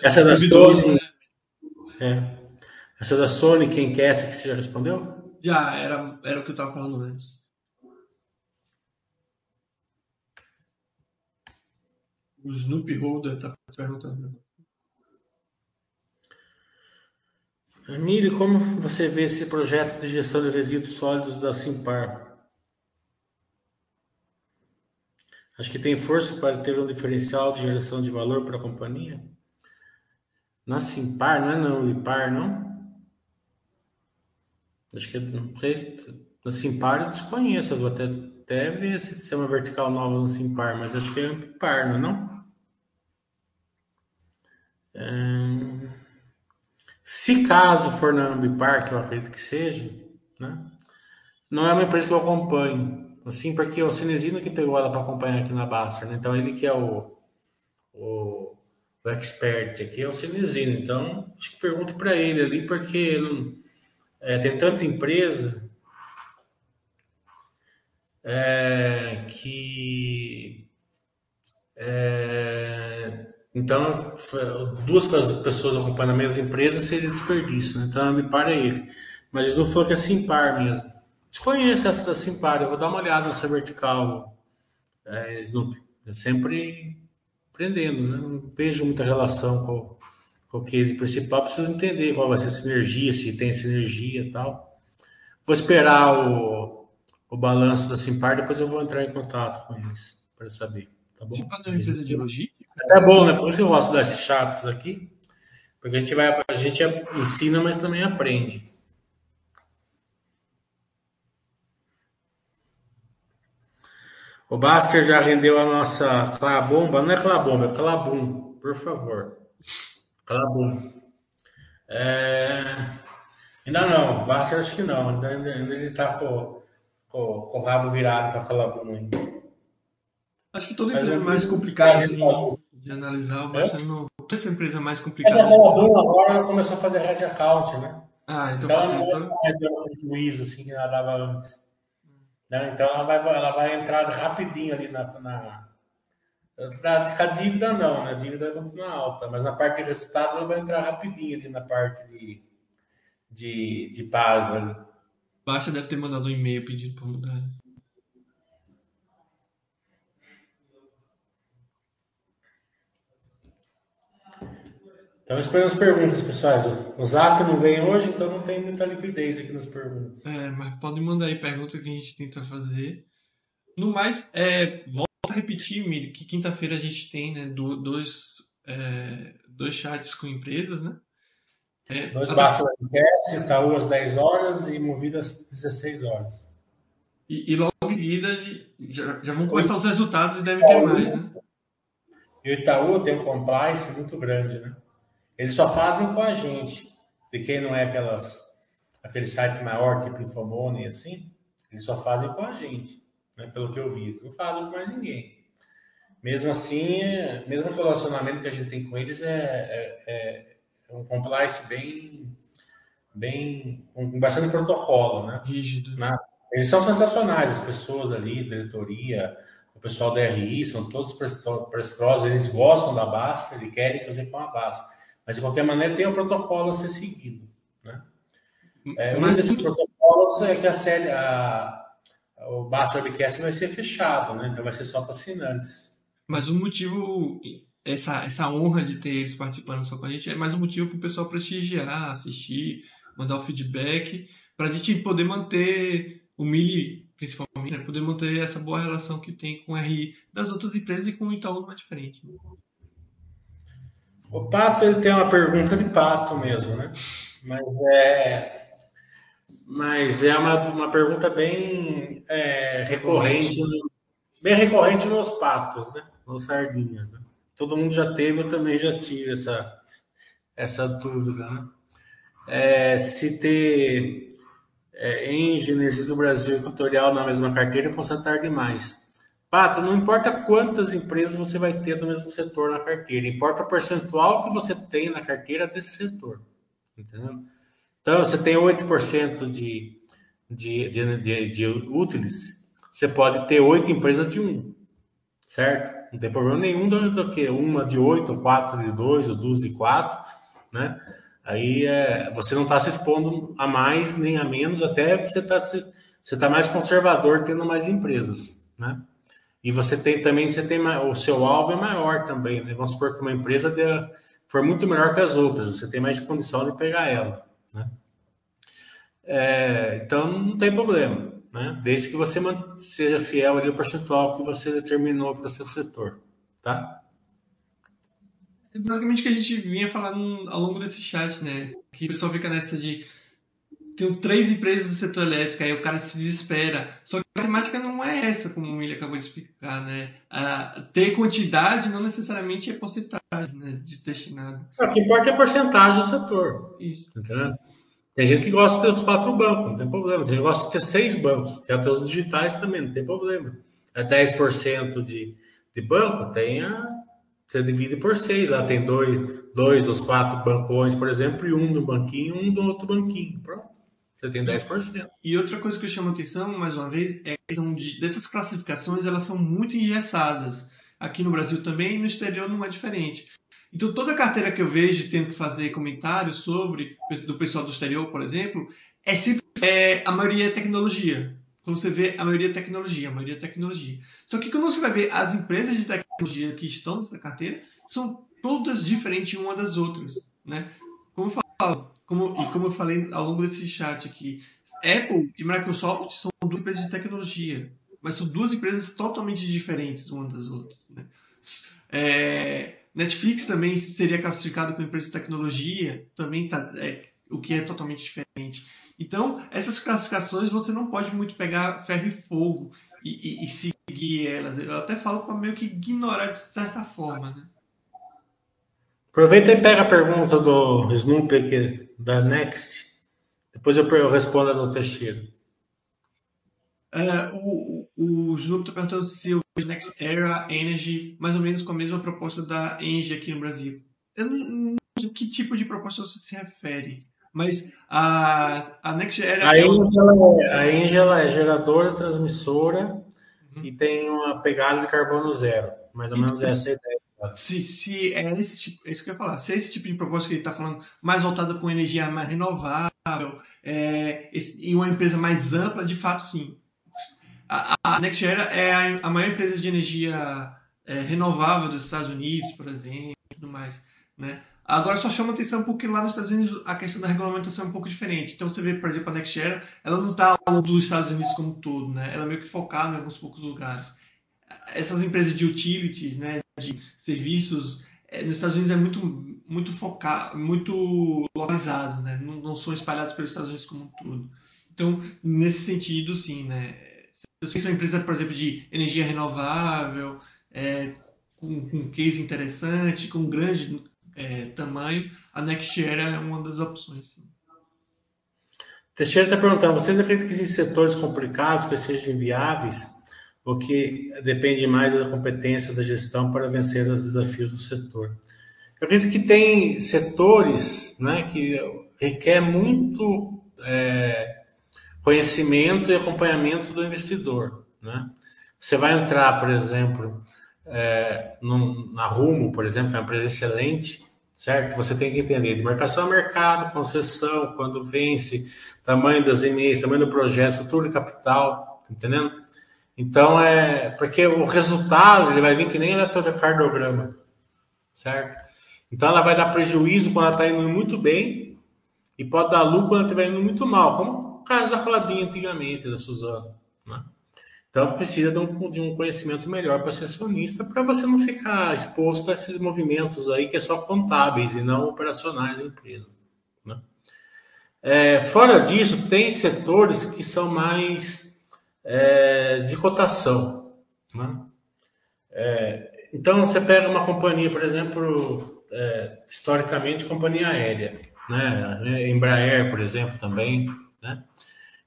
Essa da Sony, né? É. Essa da Sony, quem quer essa que você já respondeu? Já, era, era o que eu estava falando antes. O Snoopy Holder está perguntando. Miri, como você vê esse projeto de gestão de resíduos sólidos da Simpar? Acho que tem força para ter um diferencial de geração de valor para a companhia? Na Simpar, não é não, Impar, não? Acho que, não sei, na Simpar eu desconheço, eu vou até, até ver se é uma vertical nova no Simpar, mas acho que é Impar, não é não? É... Se caso for na Ambipar, que eu acredito que seja, né? não é uma empresa que eu acompanho, assim, porque é o Cinesino que pegou ela para acompanhar aqui na Basta, né? então ele que é o, o o expert aqui é o Cenezino. Então, acho que pergunto para ele ali, porque não, é, tem tanta empresa é, que. É, então, duas pessoas acompanhando a mesma empresa seria desperdício, né? Então, me para ele. Mas não falou que é Simpar mesmo. Desconheço essa da Simpar, eu vou dar uma olhada nessa vertical, é, Snoopy. É sempre aprendendo, né? Não vejo muita relação com, com o case principal, preciso entender qual vai ser a sinergia, se tem sinergia e tal. Vou esperar o, o balanço da Simpar, depois eu vou entrar em contato com eles para saber. Tá bom? Simpar é uma empresa de logística? É bom, né? Por isso que eu gosto desses chatos aqui, porque a gente vai, a gente ensina, mas também aprende. O Baster já rendeu a nossa Clabomba. Não é Clabomba, é Clabum, por favor. Clabum. É... Ainda não, o Baster acho que não. Ainda, ainda ele está com, com, com, o rabo virado para Clabum ainda. Acho que toda empresa é mais complicada assim, de analisar. O Baster é? não. Toda essa empresa é mais complicada. Mas a Clabum agora começou a fazer red account, né? Ah, então, então não é mais prejuízo assim que ela dava antes. Né? Então ela vai, ela vai entrar rapidinho ali na, na a dívida não, né? A dívida vai continuar alta, mas na parte de resultado ela vai entrar rapidinho ali na parte de, de, de paz. Ali. Baixa deve ter mandado um e-mail pedindo para mudar. Então, esperando as perguntas, pessoal. O Zaf não vem hoje, então não tem muita liquidez aqui nas perguntas. É, mas podem mandar aí perguntas que a gente tenta fazer. No mais, é, volto a repetir, Miri, que quinta-feira a gente tem né, dois, é, dois chats com empresas, né? É, dois baixos webcast, Itaú às 10 horas e Movida às 16 horas. E, e logo em seguida já, já vão começar os resultados e deve ter mais, né? E o Itaú tem um compliance muito grande, né? Eles só fazem com a gente. De quem não é aquelas, aquele site maior, tipo Infomone, assim, eles só fazem com a gente, né? pelo que eu vi. Eles não fazem com mais ninguém. Mesmo assim, mesmo o relacionamento que a gente tem com eles é, é, é, é um compliance bem, bem com bastante protocolo, né? Rígido. Na, eles são sensacionais, as pessoas ali, diretoria, o pessoal da RI, são todos prestrosos, eles gostam da Basta, eles querem fazer com a Basta. Mas, de qualquer maneira, tem um protocolo a ser seguido. Né? É, um desses protocolos é que a série, a, o Master Webcast vai ser fechado, né? então vai ser só para assinantes. Mas o motivo, essa, essa honra de ter eles participando só com a gente, é mais um motivo para o pessoal prestigiar, assistir, mandar o feedback, para a gente poder manter o Mili, principalmente, né? poder manter essa boa relação que tem com o RI das outras empresas e com o Itaú mais diferente. O Pato ele tem uma pergunta de Pato mesmo, né? Mas é, mas é uma, uma pergunta bem é, recorrente, bem recorrente nos patos, né? Nos sardinhas, né? Todo mundo já teve, eu também já tive essa, essa dúvida, né? É, se ter é, do Brasil Equatorial na mesma carteira, possa tarde demais. Pato, não importa quantas empresas você vai ter do mesmo setor na carteira, importa o percentual que você tem na carteira desse setor. Entendeu? Então, você tem 8% de, de, de, de, de úteis, você pode ter oito empresas de um, certo? Não tem problema nenhum do, do que uma de oito, quatro de dois, ou duas de quatro, né? Aí é, você não está se expondo a mais nem a menos, até você está você tá mais conservador tendo mais empresas, né? E você tem também, você tem o seu alvo é maior também, né? Vamos supor que uma empresa for muito melhor que as outras, você tem mais condição de pegar ela, né? É, então não tem problema, né? Desde que você seja fiel ali ao percentual que você determinou para o seu setor, tá? É basicamente o que a gente vinha falando ao longo desse chat, né? Que o pessoal fica nessa de tem três empresas do setor elétrico, aí o cara se desespera. Só que matemática não é essa, como o William acabou de explicar, né? Ter quantidade não necessariamente é porcentagem né, de destinado. É, o que importa é a porcentagem do setor. Isso. Entendeu? Tem gente que gosta de ter os quatro bancos, não tem problema. Tem gente que gosta de ter seis bancos, quer ter os digitais também, não tem problema. É 10% de, de banco, tem a, você divide por seis. Lá tem dois, dois os quatro bancões, por exemplo, e um do banquinho um do outro banquinho. Pronto. Você tem 10%. E outra coisa que eu chamo atenção, mais uma vez, é de, dessas classificações, elas são muito engessadas. Aqui no Brasil também e no exterior não é diferente. Então, toda carteira que eu vejo tendo que fazer comentários sobre, do pessoal do exterior, por exemplo, é sempre é, a maioria é tecnologia. Quando você vê, a maioria é tecnologia, a maioria é tecnologia. Só que quando você vai ver as empresas de tecnologia que estão nessa carteira, são todas diferentes uma das outras. Né? Como eu falo, como, e como eu falei ao longo desse chat aqui, Apple e Microsoft são duas empresas de tecnologia, mas são duas empresas totalmente diferentes uma das outras. Né? É, Netflix também seria classificado como empresa de tecnologia, também tá, é, o que é totalmente diferente. Então, essas classificações você não pode muito pegar ferro e fogo e, e, e seguir elas. Eu até falo para meio que ignorar de certa forma, né? Aproveita e pega a pergunta do Snoopy aqui, da Next. Depois eu respondo a do Teixeira. É, o, o Snoopy está perguntando se o Next Era Energy mais ou menos com a mesma proposta da Engie aqui no Brasil. Eu não, não sei que tipo de proposta você se refere. Mas a, a Next Era. A Engie, é, a Engie é geradora, transmissora uhum. e tem uma pegada de carbono zero. Mais ou menos então, essa é a ideia. Se, se é esse tipo, é isso que eu ia falar, se é esse tipo de proposta que ele está falando, mais voltada com energia mais renovável, é, e uma empresa mais ampla, de fato, sim. A, a NextEra é a, a, maior empresa de energia é, renovável dos Estados Unidos, por exemplo, tudo mais. Né? Agora só chama atenção porque lá nos Estados Unidos a questão da regulamentação é um pouco diferente. Então você vê, por exemplo, a NextEra, ela não está ao longo dos Estados Unidos como um todo, né? Ela é meio que focada em alguns poucos lugares. Essas empresas de utilities, né, de serviços, é, nos Estados Unidos é muito muito focado, muito localizado, né? Não, não, são espalhados pelos Estados Unidos como um todo. Então, nesse sentido, sim, né? Se você é uma empresa, por exemplo, de energia renovável, é, com, com um case interessante, com um grande é, tamanho, a NextShare é uma das opções. Sim. Teixeira está perguntando: vocês acreditam que existem setores complicados que sejam inviáveis? O que depende mais da competência da gestão para vencer os desafios do setor. Eu acredito que tem setores né, que requer muito é, conhecimento e acompanhamento do investidor. Né? Você vai entrar, por exemplo, é, na Rumo, por exemplo, é uma empresa excelente, certo? Você tem que entender de marcação a mercado, concessão, quando vence, tamanho das EMEIs, tamanho do projeto, de capital, entendendo? Então, é porque o resultado ele vai vir que nem eletrocardiograma, certo? Então, ela vai dar prejuízo quando ela está indo muito bem e pode dar lucro quando ela estiver indo muito mal, como o caso da Falabinha antigamente, da Suzana. Né? Então, precisa de um, de um conhecimento melhor para ser acionista, para você não ficar exposto a esses movimentos aí que é só contábeis e não operacionais da empresa. Né? É, fora disso, tem setores que são mais é, de cotação. Né? É, então, você pega uma companhia, por exemplo, é, historicamente, companhia aérea, né? Embraer, por exemplo, também. Né?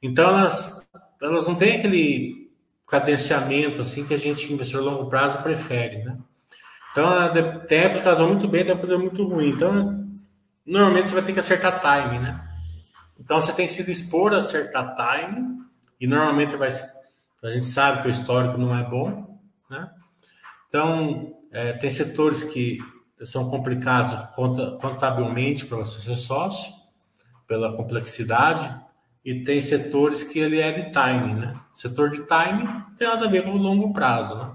Então, elas, elas não têm aquele cadenciamento assim que a gente, investidor a longo prazo, prefere. Né? Então, tem época que elas vão muito bem, tem época que muito ruim. Então, normalmente você vai ter que acertar time, né? Então, você tem que se dispor a acertar time e normalmente vai, a gente sabe que o histórico não é bom, né? Então, é, tem setores que são complicados contabilmente para você ser sócio, pela complexidade, e tem setores que ele é de time, né? Setor de time tem nada a ver com o longo prazo, né?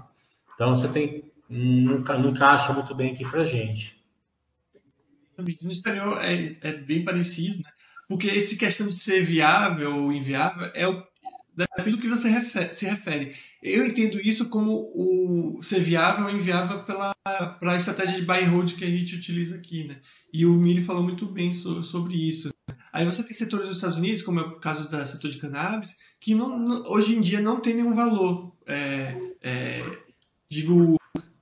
Então, você tem, nunca, não encaixa muito bem aqui para gente. No exterior é, é bem parecido, né? Porque esse questão de ser viável ou inviável é o Depende do que você refere, se refere. Eu entendo isso como o ser viável ou inviável pela a estratégia de buy and hold que a gente utiliza aqui, né? E o Mili falou muito bem so, sobre isso. Aí você tem setores dos Estados Unidos, como é o caso do setor de cannabis, que não, não, hoje em dia não tem nenhum valor. É, é, digo,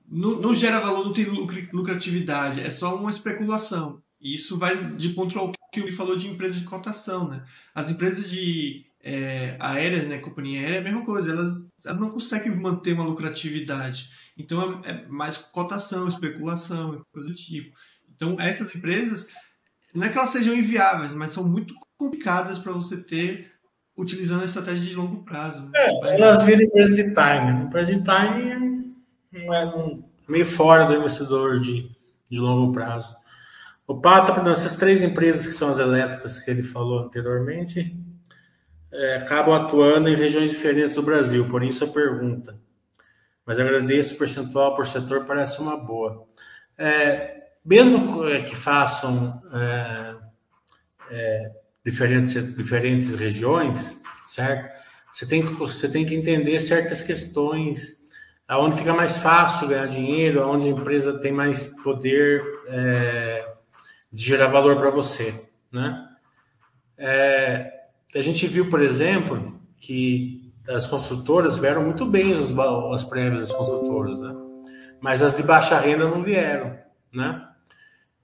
não, não, gera valor, não tem lucratividade, é só uma especulação. E isso vai de contra o que Mili falou de empresas de cotação, né? As empresas de é, aéreas, né, companhia aérea, é a mesma coisa, elas, elas não conseguem manter uma lucratividade. Então é, é mais cotação, especulação, coisa do tipo. Então essas empresas, não é que elas sejam inviáveis, mas são muito complicadas para você ter utilizando a estratégia de longo prazo. É, elas viram empresa de time. Né? Empresa de time não é um, meio fora do investidor de, de longo prazo. O Pato, essas três empresas que são as elétricas que ele falou anteriormente, é, acabam atuando em regiões diferentes do Brasil, por isso a pergunta. Mas agradeço o percentual por setor, parece uma boa. É, mesmo que façam é, é, diferentes, diferentes regiões, certo? Você tem, que, você tem que entender certas questões, aonde fica mais fácil ganhar dinheiro, aonde a empresa tem mais poder é, de gerar valor para você, né? É, a gente viu, por exemplo, que das construtoras vieram muito bem as, as prévias das construtoras, né? Mas as de baixa renda não vieram, né?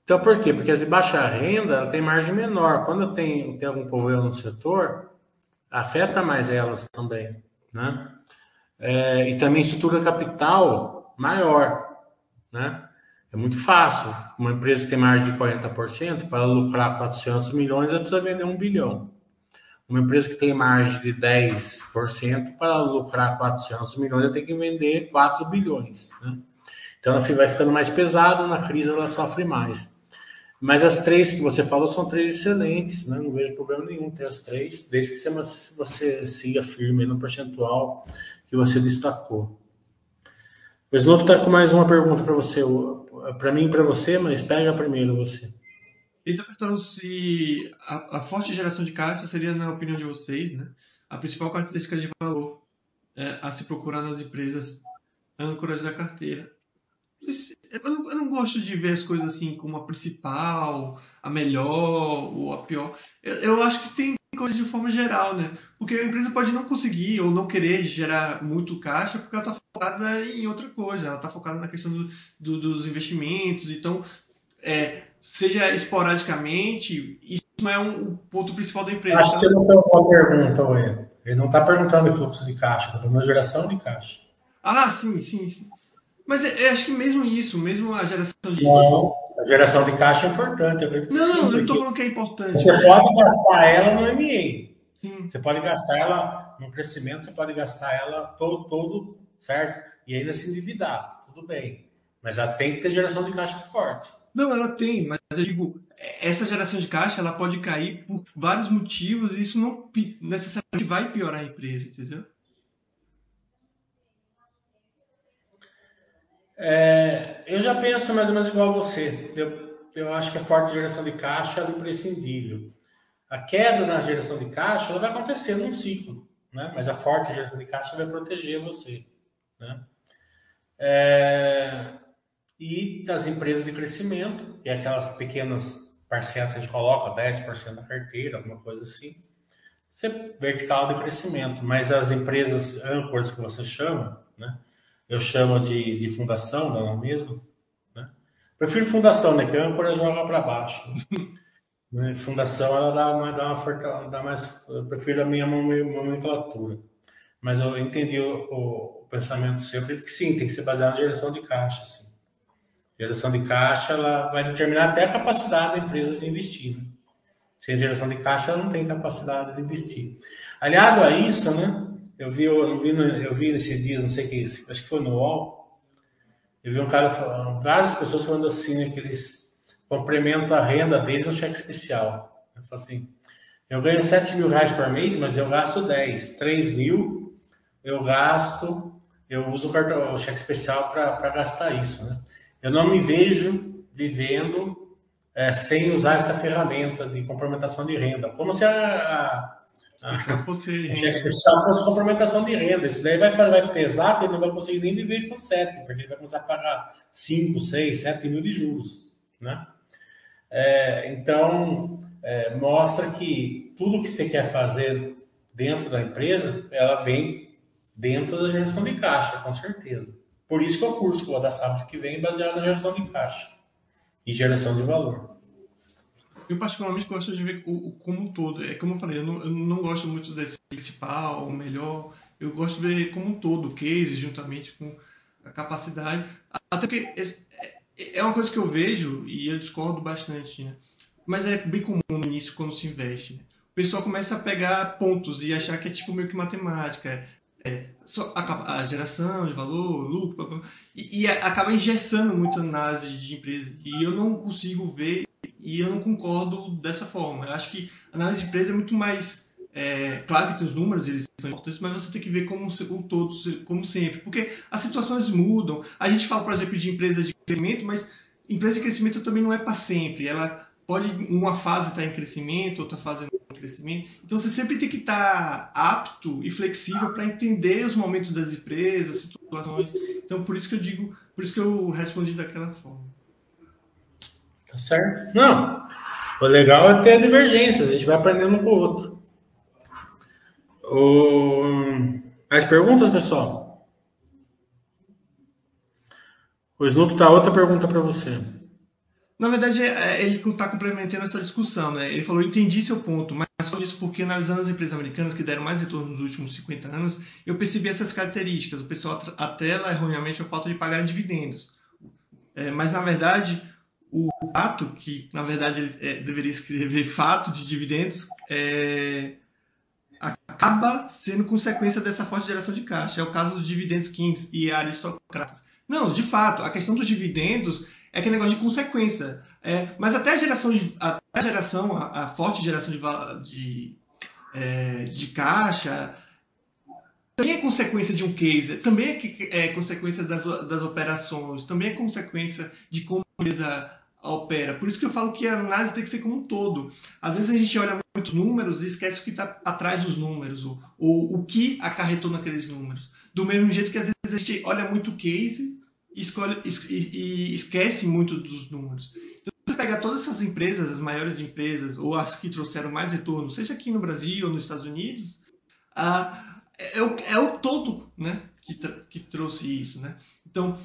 Então, por quê? Porque as de baixa renda tem margem menor. Quando tem, tem algum problema no setor, afeta mais elas também, né? É, e também estrutura capital maior, né? É muito fácil. Uma empresa que tem margem de 40%, para lucrar 400 milhões, ela precisa vender um bilhão. Uma empresa que tem margem de 10%, para lucrar 400 milhões, ela tem que vender 4 bilhões. Né? Então, ela vai ficando mais pesada, na crise ela sofre mais. Mas as três que você falou são três excelentes, né? não vejo problema nenhum ter as três, desde que você, você siga firme no percentual que você destacou. O Snoop está com mais uma pergunta para você, para mim e para você, mas pega primeiro você. Perguntando se a, a, forte geração de caixa seria, na opinião de vocês, né, a principal característica de valor é, a se procurar nas empresas âncoras da carteira. Eu não, eu não, gosto de ver as coisas assim como a principal, a melhor ou a pior. Eu, eu acho que tem coisas de forma geral, né? Porque a empresa pode não conseguir ou não querer gerar muito caixa porque ela está focada em outra coisa, ela está focada na questão do, do, dos investimentos. Então, é, seja esporadicamente, isso não é um, o ponto principal da empresa. Acho que ele não perguntou a pergunta, Ué. Ele não está perguntando de fluxo de caixa, está perguntando geração de caixa. Ah, sim, sim, sim. Mas eu acho que mesmo isso, mesmo a geração de. Não, a geração de caixa é importante. Não, não, eu não estou falando que é importante. Você pode gastar ela no MA. Sim. Você pode gastar ela no crescimento, você pode gastar ela todo, todo, certo? E ainda se endividar, tudo bem. Mas ela tem que ter geração de caixa forte. Não, ela tem, mas eu digo, essa geração de caixa ela pode cair por vários motivos e isso não necessariamente vai piorar a empresa, entendeu? É, eu já penso mais ou menos igual a você. Eu, eu acho que a forte geração de caixa é imprescindível. A queda na geração de caixa ela vai acontecer num ciclo, né? mas a forte geração de caixa vai proteger você. Né? É, e das empresas de crescimento, que é aquelas pequenas parcelas que a gente coloca, 10% da carteira, alguma coisa assim, você vertical de crescimento. Mas as empresas âncoras que você chama, né? eu chamo de, de fundação, não é mesmo? Né? Prefiro fundação, né? Que a âncora joga para baixo. Né? Fundação, ela dá, uma, dá, uma, dá mais. Eu prefiro a minha nomenclatura. Mas eu entendi o, o, o pensamento seu. Eu acredito que sim, tem que ser baseado na geração de caixa. Assim. Geração de caixa ela vai determinar até a capacidade da empresa de investir. Né? Sem geração de caixa, ela não tem capacidade de investir. Aliado a isso, né? Eu vi, eu vi, eu vi nesses dias, não sei que, acho que foi no UOL, eu vi um cara falando, várias pessoas falando assim, né, que eles complementam a renda deles no cheque especial. Eu falo assim, eu ganho 7 mil reais por mês, mas eu gasto 10. 3 mil eu gasto, eu uso o, cartão, o cheque especial para gastar isso. Né? Eu não me vejo vivendo é, sem usar essa ferramenta de complementação de renda. Como se a, fosse cheque especial fosse complementação de renda. Isso daí vai, vai pesar, porque ele não vai conseguir nem viver com 7, porque ele vai começar a pagar 5, 6, 7 mil de juros. Né? É, então, é, mostra que tudo que você quer fazer dentro da empresa, ela vem dentro da geração de caixa, com certeza. Por isso que é o curso vou dar sábado que vem baseado na geração de caixa e geração de valor. Eu particularmente gosto de ver o, o como um todo. É como eu falei, eu não, eu não gosto muito desse principal, melhor. Eu gosto de ver como um todo, o case, juntamente com a capacidade. Até porque é, é uma coisa que eu vejo e eu discordo bastante, né? Mas é bem comum no início quando se investe. Né? O pessoal começa a pegar pontos e achar que é tipo meio que matemática. É, só a, a, geração de valor, lucro, e, e acaba engessando muito a análise de empresa. E eu não consigo ver e eu não concordo dessa forma. Eu acho que a análise de empresa é muito mais. É, claro que tem os números, eles são importantes, mas você tem que ver como o todo, como sempre. Porque as situações mudam. A gente fala, por exemplo, de empresas de crescimento, mas empresa de crescimento também não é para sempre. Ela pode, uma fase estar tá em crescimento, outra fase não em crescimento. Então você sempre tem que estar tá apto e flexível para entender os momentos das empresas, situações. Então por isso que eu digo, por isso que eu respondi daquela forma. Tá certo? Não. O legal é ter divergências, a gente vai aprendendo um com o outro. O... Mais perguntas, pessoal? O Snoop tá outra pergunta para você. Na verdade, é, ele está complementando essa discussão. Né? Ele falou: entendi seu ponto, mas falou isso porque, analisando as empresas americanas que deram mais retorno nos últimos 50 anos, eu percebi essas características. O pessoal atela erroneamente a falta de pagar dividendos. É, mas, na verdade, o fato, que na verdade é, deveria escrever fato de dividendos, é, acaba sendo consequência dessa forte geração de caixa. É o caso dos dividendos Kings e aristocratas. Não, de fato, a questão dos dividendos é aquele negócio de consequência. É, mas até a geração, de, até a, geração a, a forte geração de, de, é, de caixa também é consequência de um case, também é, é consequência das, das operações, também é consequência de como a empresa opera. Por isso que eu falo que a análise tem que ser como um todo. Às vezes a gente olha muitos números e esquece o que está atrás dos números, ou, ou, o que acarretou naqueles números. Do mesmo jeito que às vezes a gente olha muito case escolhe, e esquece muito dos números. Então, você pega todas essas empresas, as maiores empresas, ou as que trouxeram mais retorno, seja aqui no Brasil ou nos Estados Unidos, ah, é, o, é o todo né, que, que trouxe isso. Né? Então,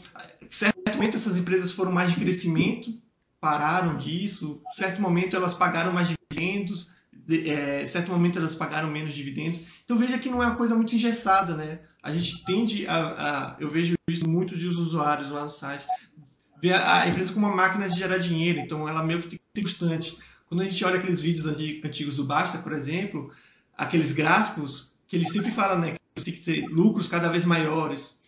certamente essas empresas foram mais de crescimento, pararam disso, certo momento elas pagaram mais dividendos, de, é, certo momento elas pagaram menos dividendos. Então veja que não é uma coisa muito engessada, né? A gente tende a, a eu vejo isso muito de usuários lá no site, ver a, a, empresa como uma máquina de gerar dinheiro, então ela meio que tem que ser constante. Quando a gente olha aqueles vídeos antigos do Basta, por exemplo, aqueles gráficos que ele sempre fala, né, que tem que ter lucros cada vez maiores.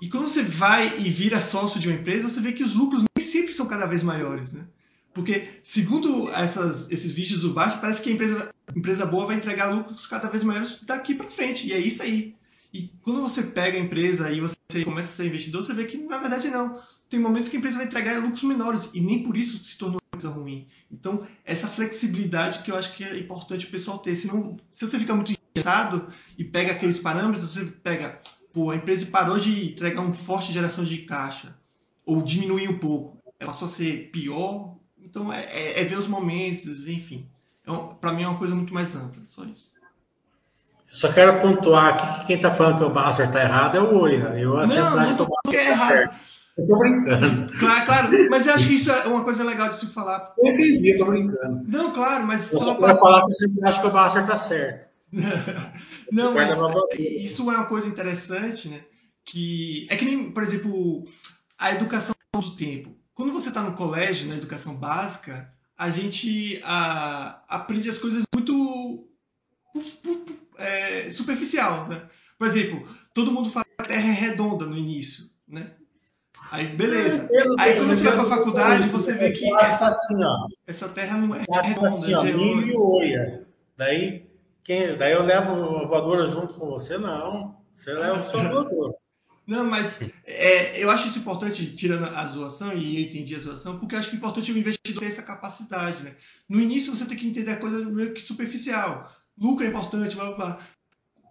E quando você vai e vira sócio de uma empresa, você vê que os lucros nem sempre são cada vez maiores, né? Porque, segundo essas, esses vídeos do Basta, parece que a empresa, empresa boa vai entregar lucros cada vez maiores daqui para frente. E é isso aí. E quando você pega a empresa e você começa a ser investidor, você vê que na verdade não. Tem momentos que a empresa vai entregar lucros menores e nem por isso se tornou uma coisa ruim. Então, essa flexibilidade que eu acho que é importante o pessoal ter. Senão, se você fica muito engessado e pega aqueles parâmetros, você pega, pô, a empresa parou de entregar uma forte geração de caixa ou diminuir um pouco. Ela passou a ser pior. Então, é, é, é ver os momentos, enfim. É, Para mim é uma coisa muito mais ampla, só isso. Só quero pontuar aqui que quem está falando que o Basser está errado é o Oia. Eu não, não acho que o Basser é errado. Certo. Eu tô brincando. Claro, claro, mas eu acho que isso é uma coisa legal de se falar. Eu entendi, eu tô brincando. Não, claro, mas. Eu só para falar que eu sempre acho que o Basser está certo. não, mas isso é uma coisa interessante, né? Que é que nem, por exemplo, a educação do tempo. Quando você está no colégio, na educação básica, a gente a, aprende as coisas muito é, superficial, né? Por exemplo, todo mundo fala que a Terra é redonda no início, né? Aí, beleza. Aí quando você vai para a faculdade, você vê que essa, assim, essa Terra não é redonda. Assim, ó, e oia. Daí, quem, daí eu levo a voadora junto com você? Não. Você leva só a voadora. Não, mas é, eu acho isso importante, tirando a zoação, e eu entendi a zoação, porque eu acho que é importante o investidor ter essa capacidade, né? No início você tem que entender a coisa meio que superficial lucro é importante, blá blá blá.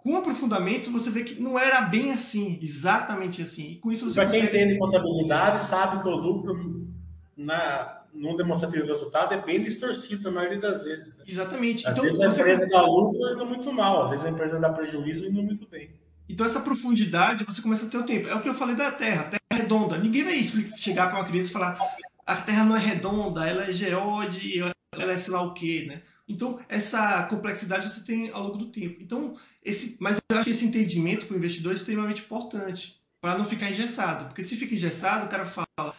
Com aprofundamento, você vê que não era bem assim, exatamente assim. E com isso você Para quem entende contabilidade, sabe que o lucro na, num demonstrativo de resultado é bem distorcido na maioria das vezes. Né? Exatamente. Às então, vezes a você... empresa dá lucro indo muito mal, às vezes a empresa dá prejuízo indo muito bem. Então essa profundidade você começa a ter o tempo. É o que eu falei da Terra. A Terra é redonda. Ninguém vai chegar para uma criança e falar a Terra não é redonda, ela é geode, ela é sei lá o quê, né? Então, essa complexidade você tem ao longo do tempo. Então, esse, mas eu acho que esse entendimento para o investidor é extremamente importante, para não ficar engessado. Porque se fica engessado, o cara fala,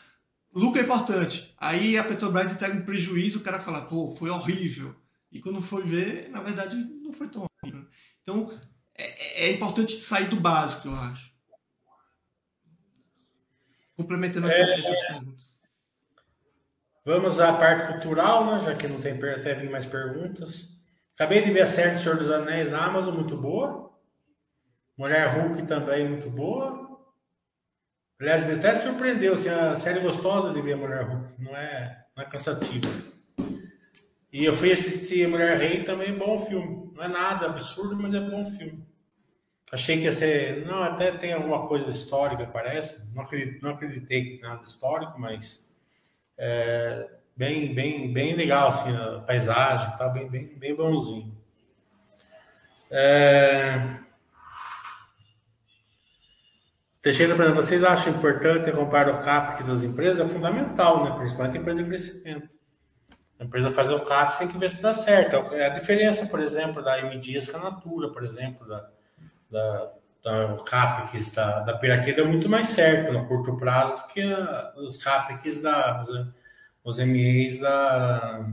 lucro é importante. Aí a Petrobras entrega um prejuízo, o cara fala, pô, foi horrível. E quando foi ver, na verdade, não foi tão horrível. Então, é, é importante sair do básico, eu acho. Complementando é, essas perguntas. Vamos à parte cultural, né? já que não tem vir mais perguntas. Acabei de ver a série do Senhor dos Anéis na Amazon, muito boa. Mulher Hulk também muito boa. Aliás, me até surpreendeu, assim, a série gostosa de ver a Mulher Hulk, não é, não é cansativa. E eu fui assistir Mulher Rei também, bom filme. Não é nada absurdo, mas é bom filme. Achei que ia ser. Não, até tem alguma coisa histórica, parece. Não acreditei, não acreditei que nada histórico, mas é, bem, bem, bem legal, assim, a paisagem, tá bem, bem, bem bonzinho. É... Teixeira, para vocês acham importante comprar o CAPEX das empresas? É fundamental, né? principalmente empresa de crescimento. A empresa fazer o CAPEX tem que ver se dá certo. É a diferença, por exemplo, da M Dias com a Natura, por exemplo, da, da, da o CAPEX da, da Piraqueda é muito mais certo no curto prazo do que a, os CAPEX da, os, os MEs da,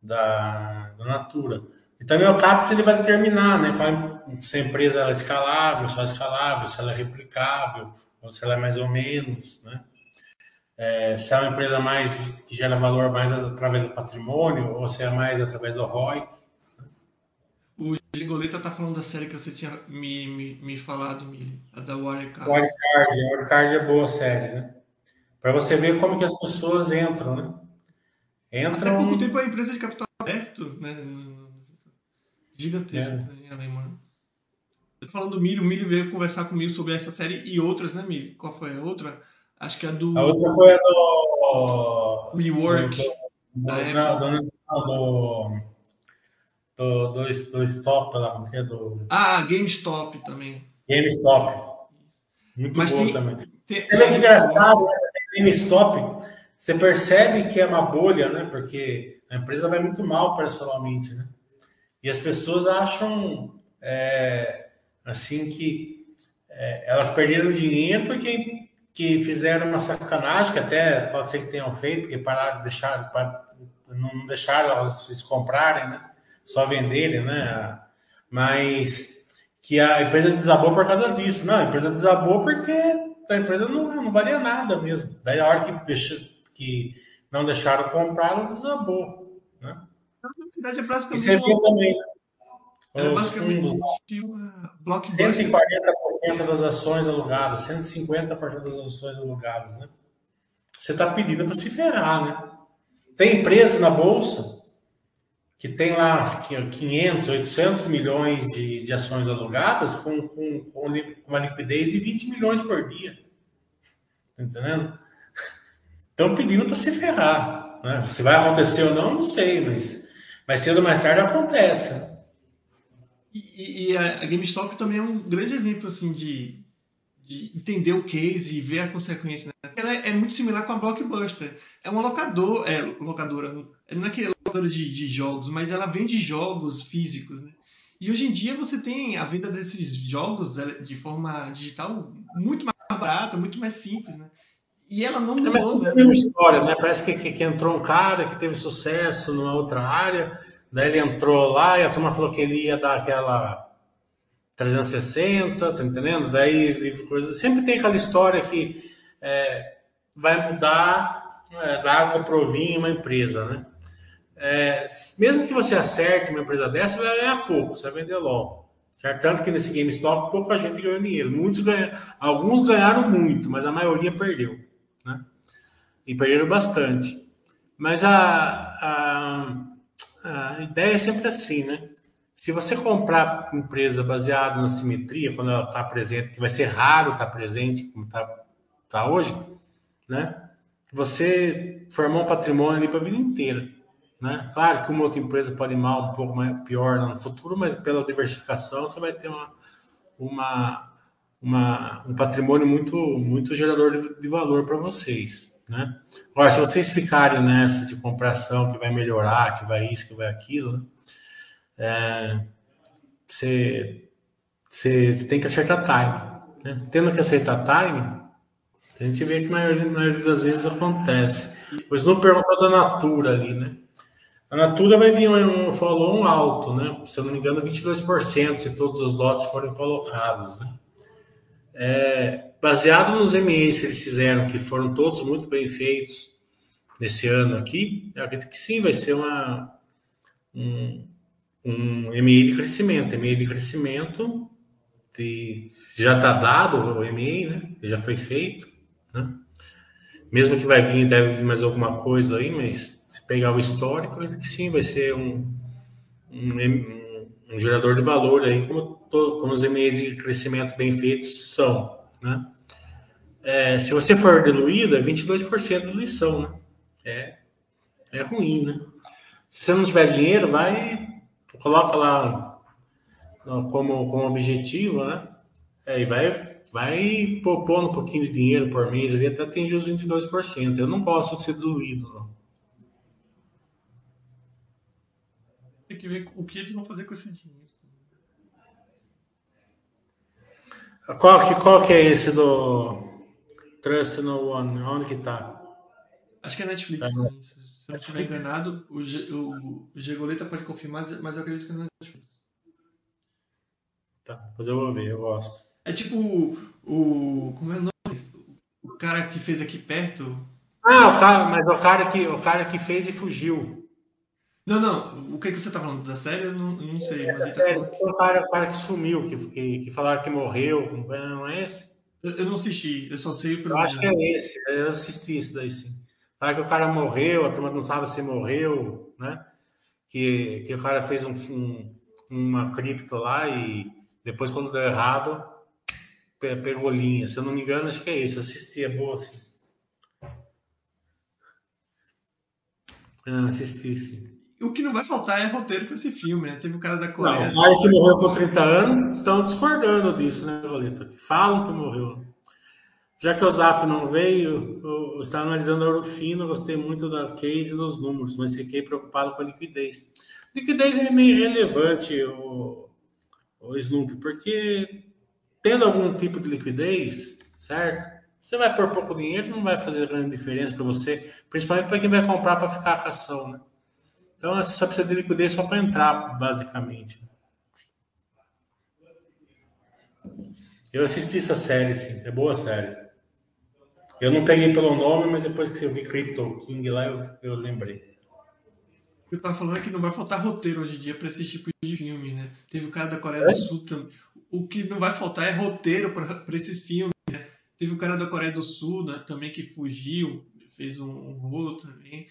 da, da Natura. E também o CAPEX ele vai determinar né, qual, se a empresa é escalável, ela é escalável, se ela é replicável, ou se ela é mais ou menos, né? É, se é uma empresa mais que gera valor mais através do patrimônio ou se é mais através do ROI. O Gigoleta tá falando da série que você tinha me, me, me falado, Mili, a da Wirecard. Wirecard, Wirecard é boa série, né? Para você ver como que as pessoas entram, né? Entram... Até pouco tempo a empresa de capital aberto, né? Gigantesco é. em Alemanha. Falando do Milho, o Milho veio conversar comigo sobre essa série e outras, né, Milho? Qual foi a outra? Acho que a do. A outra foi a do. WeWork. Do, do, não, do, do, do, do Stop lá, como que é? Do... Ah, GameStop também. GameStop. Muito Mas bom tem, também. Tem, é engraçado, né? GameStop, você percebe que é uma bolha, né? Porque a empresa vai muito mal operacionalmente, né? E as pessoas acham é, assim que é, elas perderam dinheiro porque que fizeram uma sacanagem, que até pode ser que tenham feito, porque pararam, deixaram, não deixaram elas se comprarem, né? Só venderem, né? Mas que a empresa desabou por causa disso. Não, a empresa desabou porque a empresa não, não valia nada mesmo. Daí a hora que, deixa, que não deixaram comprar, ela desabou. Né? Na verdade, é basicamente. Isso é também. Era basicamente fundos, uma blockbuster. 140% das ações alugadas, 150% das ações alugadas, né? Você está pedindo para se ferrar, né? Tem empresa na bolsa que tem lá 500, 800 milhões de, de ações alugadas com, com, com uma liquidez de 20 milhões por dia. Tá entendendo? Estão pedindo para se ferrar. Né? Se vai acontecer ou não, não sei, mas, mas cedo ou mais tarde acontece. E, e a, GameStop também é um grande exemplo assim de, de entender o case e ver a consequência. Né? Ela é, é, muito similar com a Blockbuster. É uma locador, é, locadora, não é que locadora de, de jogos, mas ela vende jogos físicos. Né? E hoje em dia você tem a venda desses jogos é, de forma digital muito mais barata, muito mais simples. Né? E ela não mudou. É, né? uma história, né? Parece que, que, que entrou um cara que teve sucesso numa outra área Daí ele entrou lá e a turma falou que ele ia dar aquela 360, tá entendendo? Daí sempre tem aquela história que é, vai mudar é, da água pro vinho uma empresa, né? É, mesmo que você acerte uma empresa dessa, vai ganhar pouco, você vai vender logo. Certo? Tanto que nesse GameStop pouca gente ganhou dinheiro. Muitos ganharam, alguns ganharam muito, mas a maioria perdeu. Né? E perderam bastante. Mas a, a a ideia é sempre assim, né? Se você comprar empresa baseada na simetria, quando ela está presente, que vai ser raro estar tá presente, como está tá hoje, né? Você formou um patrimônio ali para a vida inteira. Né? Claro que uma outra empresa pode ir mal, um pouco mais, pior no futuro, mas pela diversificação você vai ter uma, uma, uma um patrimônio muito, muito gerador de, de valor para vocês. Né? Agora, se vocês ficarem nessa de compração que vai melhorar, que vai isso, que vai aquilo, né? é, você, você tem que acertar time. Né? Tendo que acertar time, a gente vê que a maioria, maioria das vezes acontece. Pois não perguntou da Natura ali, né? A Natura vai vir um follow um alto, né? Se eu não me engano, 22% se todos os lotes forem colocados, né? É, baseado nos MEs que eles fizeram, que foram todos muito bem feitos nesse ano aqui, eu acredito que sim, vai ser uma, um, um de crescimento. MEI de crescimento de, já está dado o MEI, né? Já foi feito, né? Mesmo que vai vir, deve vir mais alguma coisa aí, mas se pegar o histórico, que sim, vai ser um, um, um gerador de valor aí, como, como os MEIs de crescimento bem feitos são, né? É, se você for diluído, é 22% de diluição, né? É, é ruim, né? Se você não tiver dinheiro, vai, coloca lá como, como objetivo, né? É, e vai, vai poupando um pouquinho de dinheiro por mês ali até atingir os 22%. Eu não de ser diluído, não. Tem que ver o que eles vão fazer com esse dinheiro. Qual que, qual que é esse do Trust No One? Onde que tá? Acho que é Netflix. Tá. Né? Se eu não estiver enganado, o, G, o, o Gegoleta pode confirmar, mas eu acredito que é Netflix. Tá, depois eu vou ver, eu gosto. É tipo o. o como é o nome? O cara que fez aqui perto. Ah, o cara, mas o cara que, o cara que fez e fugiu. Não, não. O que, que você tá falando? Da série? Eu não, não sei. Mas ele tá é, falando... Foi o cara, o cara que sumiu, que, que, que falaram que morreu. Não é esse? Eu, eu não assisti, eu só sei pelo. Eu acho que é esse. Eu assisti isso daí sim. Falaram que o cara morreu, a turma não sabe se morreu, né? Que, que o cara fez um, um uma cripto lá e depois, quando deu errado, pegou linha. Se eu não me engano, acho que é isso. Assisti, é boa assim. Ah, assisti, sim o que não vai faltar é roteiro para esse filme, né? Teve o cara da Coreia. Não, o cara que morreu com 30 anos estão discordando disso, né, Roleta? Falam que morreu. Já que o Zaf não veio, eu estava analisando a Orofino, gostei muito da case e dos números, mas fiquei preocupado com a liquidez. Liquidez é meio irrelevante, o, o Snoop, porque tendo algum tipo de liquidez, certo? Você vai por pouco dinheiro, não vai fazer grande diferença para você, principalmente para quem vai comprar para ficar a ação, né? Então, você só precisa de liquidez só para entrar, basicamente. Eu assisti essa série, sim. É boa série. Eu não peguei pelo nome, mas depois que eu vi Crypto King lá, eu, eu lembrei. O que eu tava falando é que não vai faltar roteiro hoje em dia para esse tipo de filme, né? Teve o cara da Coreia é? do Sul também. O que não vai faltar é roteiro para esses filmes, né? Teve o cara da Coreia do Sul né, também que fugiu, fez um, um rolo também.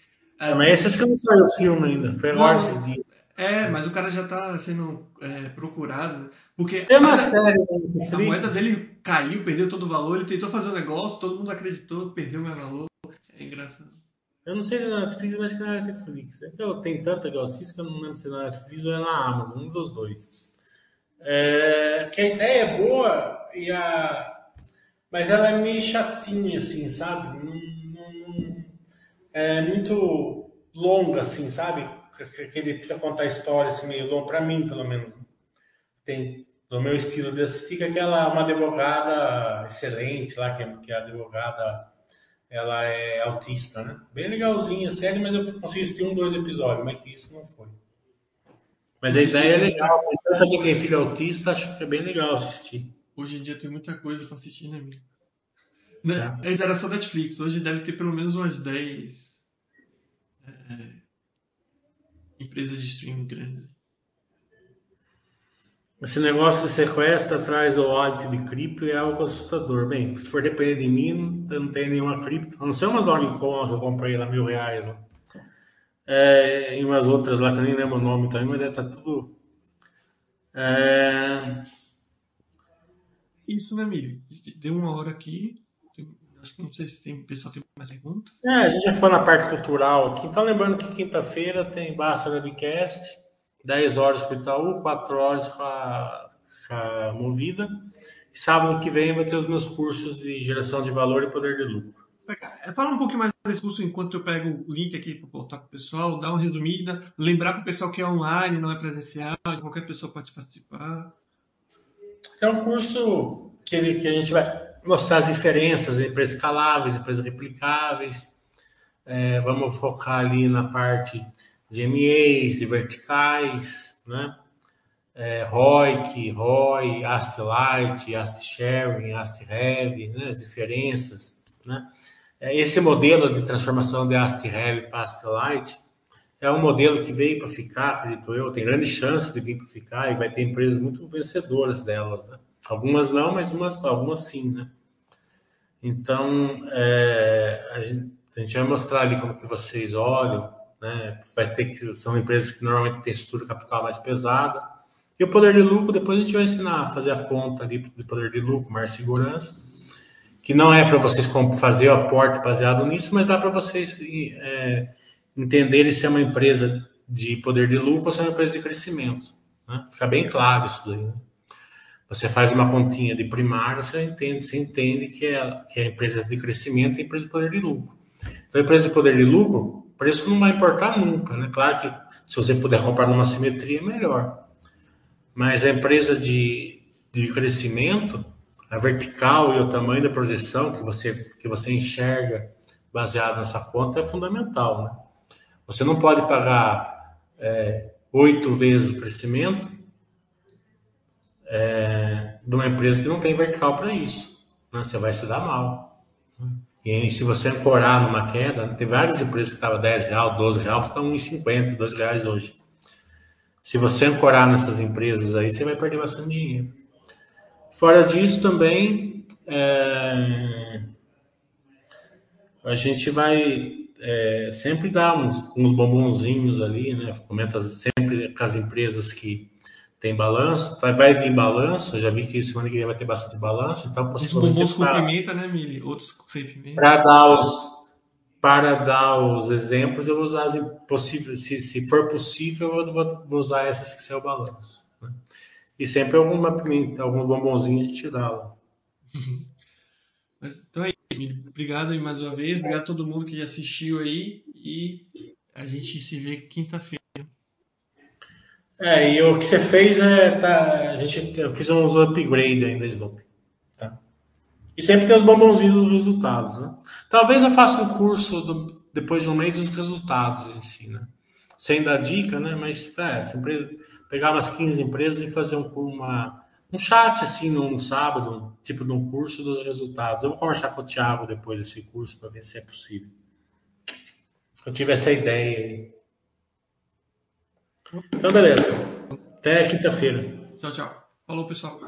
É, mas esse acho que não saiu o filme ainda. Foi agora esses dias. É, mas o cara já tá sendo é, procurado. Né? Porque Tem uma série a moeda dele caiu, perdeu todo o valor. Ele tentou fazer um negócio, todo mundo acreditou, perdeu o meu valor. É engraçado. Eu não sei se é na Netflix, mas acho que é na Netflix. É que eu tenho tanta que eu assisto que eu não lembro se é na Netflix ou é na Amazon, um dos dois. É, que a ideia é boa, e a... mas ela é meio chatinha, assim, sabe? É muito longa, assim, sabe? Que ele precisa contar história assim, meio longa, para mim, pelo menos. Tem, do meu estilo de assistir, que aquela é uma advogada excelente lá, que é, que é a advogada, ela é autista, né? Bem legalzinha, série, mas eu consegui assistir um, dois episódios, mas que isso não foi. Mas a ideia é legal, tanto quem tem filho autista, acho que é bem legal assistir. Hoje em dia tem muita coisa para assistir, né, amigo? Né? É. Antes era só Netflix, hoje deve ter pelo menos umas 10 é, empresas de streaming grandes. Esse negócio de sequestro atrás do wallet de cripto é algo assustador. Bem, se for depender de mim, não tem nenhuma cripto. A não ser umas Dogecoin que eu comprei lá mil reais. Lá. É, e umas outras lá que eu nem lembro o nome também, mas deve estar tá tudo. É... Isso, né, Miriam? Deu uma hora aqui. Acho que não sei se tem pessoal tem mais perguntas. É, a gente já foi na parte cultural aqui. Então, lembrando que quinta-feira tem Basta Webcast, 10 horas com o Itaú, 4 horas com a, com a Movida. E sábado que vem vai ter os meus cursos de geração de valor e poder de lucro. É, fala um pouquinho mais desse curso enquanto eu pego o link aqui para botar para o pessoal, dar uma resumida, lembrar para o pessoal que é online, não é presencial, qualquer pessoa pode participar. É um curso que, que a gente vai mostrar as diferenças entre escaláveis, empresas replicáveis. É, vamos focar ali na parte de MEs e verticais, né? É, ROIC, ROI, AST Light, AST Sharing, AST Heavy, né? as diferenças, né? É, esse modelo de transformação de AST Heavy para AST Light é um modelo que veio para ficar, acredito eu, tem grande chance de vir para ficar e vai ter empresas muito vencedoras delas, né? Algumas não, mas umas, algumas sim, né? Então, é, a, gente, a, gente, vai mostrar ali como que vocês olham, né? Vai ter que são empresas que normalmente têm estrutura capital mais pesada. E o poder de lucro, depois a gente vai ensinar a fazer a conta ali de poder de lucro, mais segurança, que não é para vocês fazer o aporte baseado nisso, mas dá para vocês é, entenderem se é uma empresa de poder de lucro ou se é uma empresa de crescimento. Né? Fica bem claro isso daí. Né? Você faz uma continha de primário, você entende, você entende que, é, que a empresa de crescimento é empresa de poder de lucro. Então, empresa de poder de lucro, preço não vai importar nunca, né? Claro que se você puder comprar numa simetria, melhor. Mas a empresa de, de crescimento, a vertical e o tamanho da projeção que você, que você enxerga baseado nessa conta é fundamental, né? Você não pode pagar é, oito vezes o crescimento é, de uma empresa que não tem vertical para isso. Né? Você vai se dar mal. E se você ancorar numa queda, tem várias empresas que estavam 10 reais, 12 reais, que estão 1,50, 2 reais hoje. Se você ancorar nessas empresas aí, você vai perder bastante dinheiro. Fora disso também, é, a gente vai é, sempre dar uns, uns bombonzinhos ali, né? Comenta sempre com as empresas que tem balanço, vai, vai vir balanço, já vi que semana que vem vai ter bastante balanço, então possivelmente... Os bombons com pimenta, né, Mili? Outros sem pimenta. Para dar os, para dar os exemplos, eu vou usar as possíveis, se, se for possível, eu vou, vou usar essas que são o balanço. Né? E sempre alguma pimenta, algum bombonzinho a gente dá lá. então é isso, Obrigado mais uma vez, obrigado a todo mundo que assistiu aí e a gente se vê quinta-feira. É, e o que você fez é. Tá, a gente, eu fiz uns upgrade ainda, Slope. Tá? E sempre tem os bombonzinhos dos resultados. Né? Talvez eu faça um curso do, depois de um mês dos resultados em si, né? Sem dar dica, né? Mas é, sempre pegar umas 15 empresas e fazer um, uma, um chat assim num sábado, tipo de um curso dos resultados. Eu vou conversar com o Thiago depois desse curso para ver se é possível. Eu tive essa ideia aí. Então, beleza. Até quinta-feira. Tchau, tchau. Falou, pessoal.